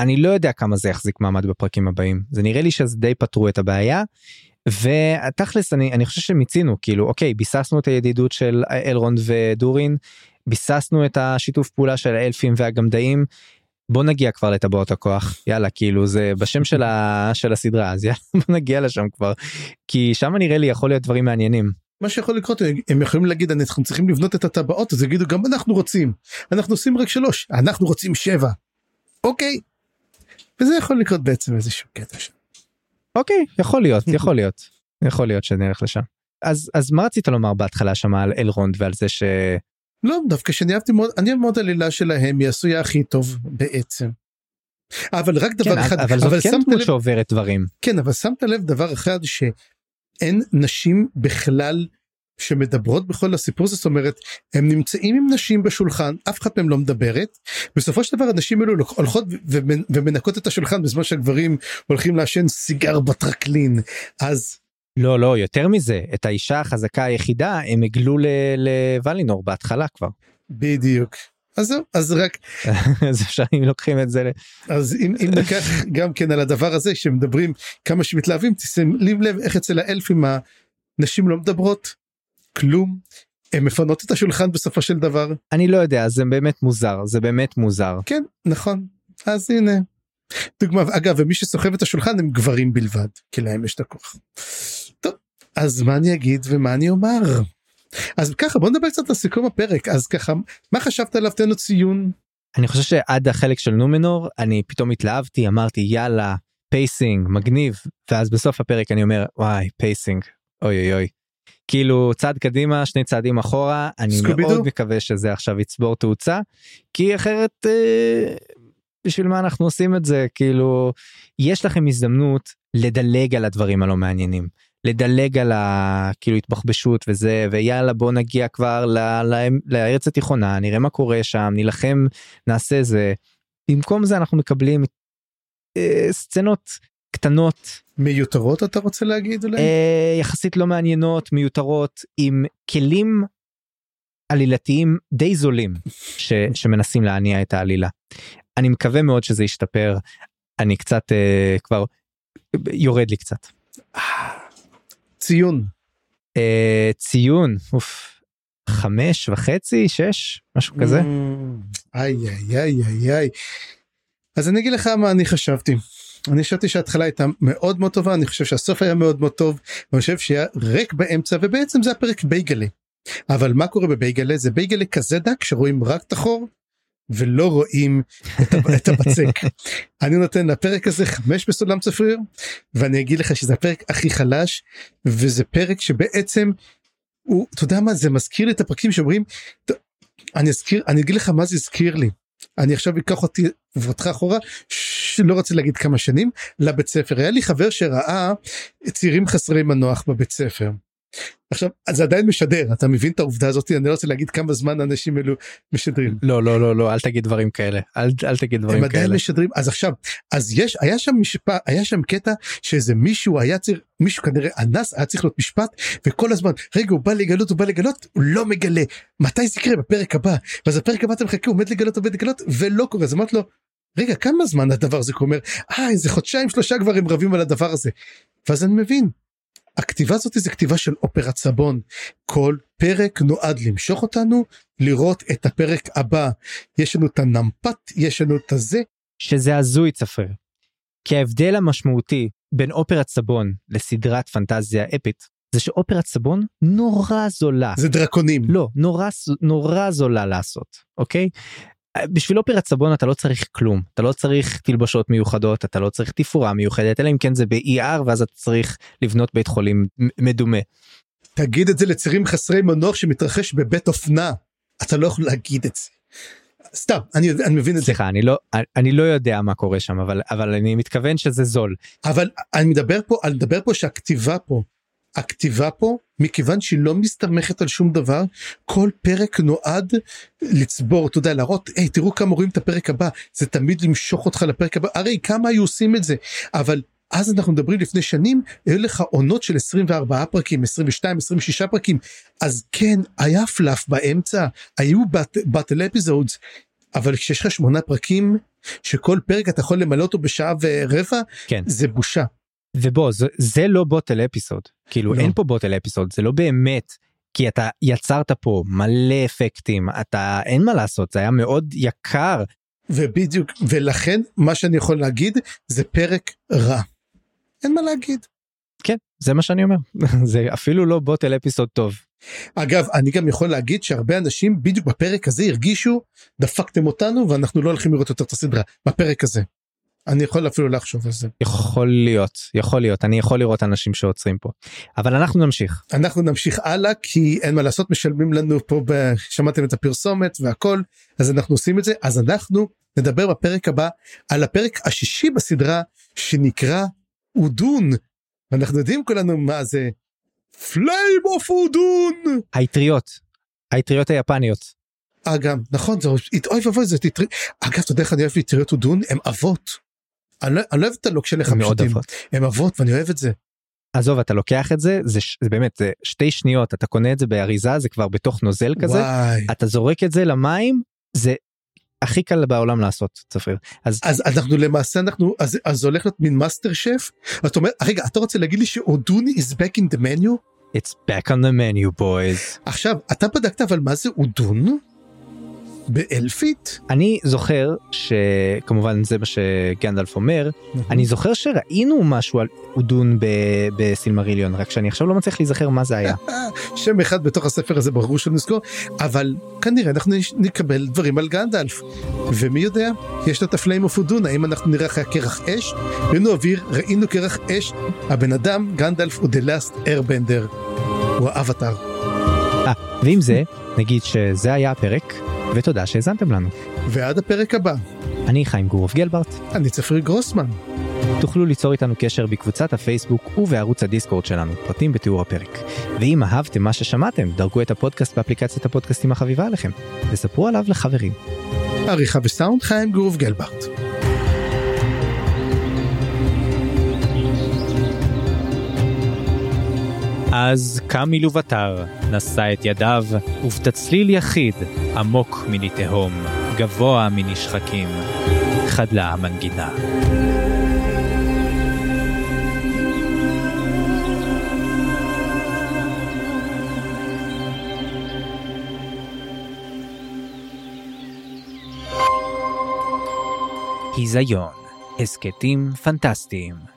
אני לא יודע כמה זה יחזיק מעמד בפרקים הבאים זה נראה לי שזה די פתרו את הבעיה. ותכלס אני אני חושב שמיצינו כאילו אוקיי ביססנו את הידידות של אלרונד ודורין ביססנו את השיתוף פעולה של האלפים והגמדאים. בוא נגיע כבר לטבעות הכוח יאללה כאילו זה בשם של, ה, של הסדרה אז יאללה בוא נגיע לשם כבר כי שם נראה לי יכול להיות דברים מעניינים. מה שיכול לקרות הם יכולים להגיד אנחנו צריכים לבנות את הטבעות אז יגידו גם אנחנו רוצים אנחנו עושים רק שלוש אנחנו רוצים שבע. אוקיי. וזה יכול לקרות בעצם איזשהו קטע שם. אוקיי יכול להיות יכול להיות יכול להיות שנלך לשם. אז אז מה רצית לומר בהתחלה שם על אלרונד ועל זה ש... לא דווקא שאני אהבתי מאוד אני מאוד עלילה שלהם היא עשויה הכי טוב בעצם. אבל רק דבר כן, אחד אבל זאת כן דמות לב... שעוברת דברים כן אבל שמת לב דבר אחד שאין נשים בכלל שמדברות בכל הסיפור הזה זאת אומרת הם נמצאים עם נשים בשולחן אף אחד מהם לא מדברת בסופו של דבר הנשים האלו הולכות ומנקות את השולחן בזמן שהגברים הולכים לעשן סיגר בטרקלין אז. לא לא יותר מזה את האישה החזקה היחידה הם הגלו לוולינור בהתחלה כבר. בדיוק. אז זהו אז רק אז אפשר אם לוקחים את זה אז אם, אם ניקח גם כן על הדבר הזה שמדברים כמה שמתלהבים תשים לב איך אצל האלפים הנשים לא מדברות כלום הם מפנות את השולחן בסופו של דבר אני לא יודע זה באמת מוזר זה באמת מוזר כן נכון אז הנה דוגמה אגב ומי שסוחב את השולחן הם גברים בלבד כי להם יש את הכוח. אז מה אני אגיד ומה אני אומר? אז ככה בוא נדבר קצת על סיכום הפרק. אז ככה מה חשבת עליו? תן לו ציון. אני חושב שעד החלק של נומנור אני פתאום התלהבתי אמרתי יאללה pacing מגניב. ואז בסוף הפרק אני אומר וואי pacing אוי אוי אוי. כאילו צעד קדימה שני צעדים אחורה אני מאוד מקווה שזה עכשיו יצבור תאוצה כי אחרת אה, בשביל מה אנחנו עושים את זה? כאילו יש לכם הזדמנות לדלג על הדברים הלא מעניינים לדלג על הכאילו התבחבשות וזה ויאללה בוא נגיע כבר לארץ התיכונה נראה מה קורה שם נילחם נעשה זה במקום זה אנחנו מקבלים אה, סצנות קטנות מיותרות אתה רוצה להגיד אולי? אה, יחסית לא מעניינות מיותרות עם כלים עלילתיים די זולים ש, שמנסים להניע את העלילה. אני מקווה מאוד שזה ישתפר אני קצת אה, כבר יורד לי קצת. ציון. אה, ציון אוף, חמש וחצי שש משהו כזה. איי איי איי איי איי. אז אני אגיד לך מה אני חשבתי. אני חשבתי שההתחלה הייתה מאוד מאוד טובה אני חושב שהסוף היה מאוד מאוד טוב אני חושב שהיה ריק באמצע ובעצם זה הפרק בייגלה. אבל מה קורה בבייגלה זה בייגלה כזה דק שרואים רק את החור ולא רואים את, הבצק. אני נותן לפרק הזה חמש בסולם צפריר ואני אגיד לך שזה הפרק הכי חלש וזה פרק שבעצם הוא אתה יודע מה זה מזכיר לי את הפרקים שאומרים אני אזכיר אני אגיד לך מה זה הזכיר לי אני עכשיו אקח אותי ואותך אחורה שלא רוצה להגיד כמה שנים לבית ספר היה לי חבר שראה צעירים חסרי מנוח בבית ספר. עכשיו זה עדיין משדר אתה מבין את העובדה הזאת? אני לא רוצה להגיד כמה זמן אנשים אלו משדרים. לא לא לא לא אל תגיד דברים כאלה אל, אל תגיד דברים הם כאלה. עדיין משדרים אז עכשיו אז יש היה שם משפט היה שם קטע שאיזה מישהו היה צריך מישהו כנראה אנס היה צריך להיות משפט וכל הזמן רגע הוא בא לגלות הוא בא לגלות הוא לא מגלה. מתי זה יקרה? בפרק הבא. ואז הפרק הבא אתה מחכה הוא עומד לגלות עומד לגלות ולא קורה. אז אמרתי לו רגע כמה זמן הדבר הזה אומר אה איזה חודשיים שלושה כבר הם רבים על הדבר הזה. ואז אני מבין הכתיבה הזאת זה כתיבה של אופרת סבון. כל פרק נועד למשוך אותנו לראות את הפרק הבא. יש לנו את הנמפת, יש לנו את הזה. שזה הזוי צפריר. כי ההבדל המשמעותי בין אופרת סבון לסדרת פנטזיה אפית זה שאופרת סבון נורא זולה. זה דרקונים. לא, נורא, נורא זולה לעשות, אוקיי? בשביל אופרת סבון אתה לא צריך כלום אתה לא צריך תלבשות מיוחדות אתה לא צריך תפאורה מיוחדת אלא אם כן זה ב-ER ואז אתה צריך לבנות בית חולים מדומה. תגיד את זה לצירים חסרי מנוח שמתרחש בבית אופנה אתה לא יכול להגיד את זה. סתם אני, אני מבין את זה. סליחה אני לא אני לא יודע מה קורה שם אבל אבל אני מתכוון שזה זול. אבל אני מדבר פה אני מדבר פה שהכתיבה פה הכתיבה פה מכיוון שהיא לא מסתמכת על שום דבר כל פרק נועד לצבור אתה יודע להראות היי תראו כמה רואים את הפרק הבא זה תמיד למשוך אותך לפרק הבא הרי כמה היו עושים את זה אבל אז אנחנו מדברים לפני שנים היו לך עונות של 24 פרקים 22 26 פרקים אז כן היה פלאף באמצע היו באטל אפיזודס אבל כשיש לך שמונה פרקים שכל פרק אתה יכול למלא אותו בשעה ורבע כן. זה בושה. ובוא זה, זה לא בוטל אפיסוד כאילו לא. אין פה בוטל אפיסוד זה לא באמת כי אתה יצרת פה מלא אפקטים אתה אין מה לעשות זה היה מאוד יקר ובדיוק ולכן מה שאני יכול להגיד זה פרק רע. אין מה להגיד. כן זה מה שאני אומר זה אפילו לא בוטל אפיסוד טוב אגב אני גם יכול להגיד שהרבה אנשים בדיוק בפרק הזה הרגישו דפקתם אותנו ואנחנו לא הולכים לראות יותר את הסדרה בפרק הזה. אני יכול אפילו לחשוב על זה. יכול להיות יכול להיות אני יכול לראות אנשים שעוצרים פה אבל אנחנו נמשיך אנחנו נמשיך הלאה כי אין מה לעשות משלמים לנו פה ב... שמעתם את הפרסומת והכל אז אנחנו עושים את זה אז אנחנו נדבר בפרק הבא על הפרק השישי בסדרה שנקרא אודון. ואנחנו יודעים כולנו מה זה פליים אוף אודון. האטריות האטריות היפניות אגב נכון זה אוי ואבוי זה תטרי אגב אתה יודע איך אני אוהב אטריות אודון הם אבות. אני לא, אני לא אוהב את הלוק מאוד פשוטים. אבות. הם אבות ואני אוהב את זה. עזוב אתה לוקח את זה זה, זה באמת זה שתי שניות אתה קונה את זה באריזה זה כבר בתוך נוזל כזה וואי. אתה זורק את זה למים זה הכי קל בעולם לעשות צפריר אז אז אנחנו למעשה אנחנו אז אז זה הולך להיות מין מאסטר שף. אתה אומר רגע אתה רוצה להגיד לי שאודון is back in the menu? it's back on the menu boys עכשיו אתה בדקת אבל מה זה אודון? באלפית? אני זוכר שכמובן זה מה שגנדלף אומר אני זוכר שראינו משהו על אודון בסילמריליון רק שאני עכשיו לא מצליח להיזכר מה זה היה. שם אחד בתוך הספר הזה ברור שנזכור אבל כנראה אנחנו נקבל דברים על גנדלף. ומי יודע? יש לו את ה flame of Udun האם אנחנו נראה אחרי קרח אש? ראינו אוויר ראינו קרח אש. הבן אדם גנדלף הוא the last airbender. הוא האבטר אה, ועם זה נגיד שזה היה הפרק ותודה שהאזנתם לנו. ועד הפרק הבא. אני חיים גורוב גלברט. אני צפריר גרוסמן. תוכלו ליצור איתנו קשר בקבוצת הפייסבוק ובערוץ הדיסקורד שלנו, פרטים בתיאור הפרק. ואם אהבתם מה ששמעתם, דרגו את הפודקאסט באפליקציית הפודקאסטים החביבה עליכם, וספרו עליו לחברים. עריכה וסאונד חיים גורוב גלברט אז קם מלובטר, נשא את ידיו, ובתצליל יחיד, עמוק מני תהום, גבוה מני שחקים, חדלה המנגינה. היזיון, הסכתים פנטסטיים.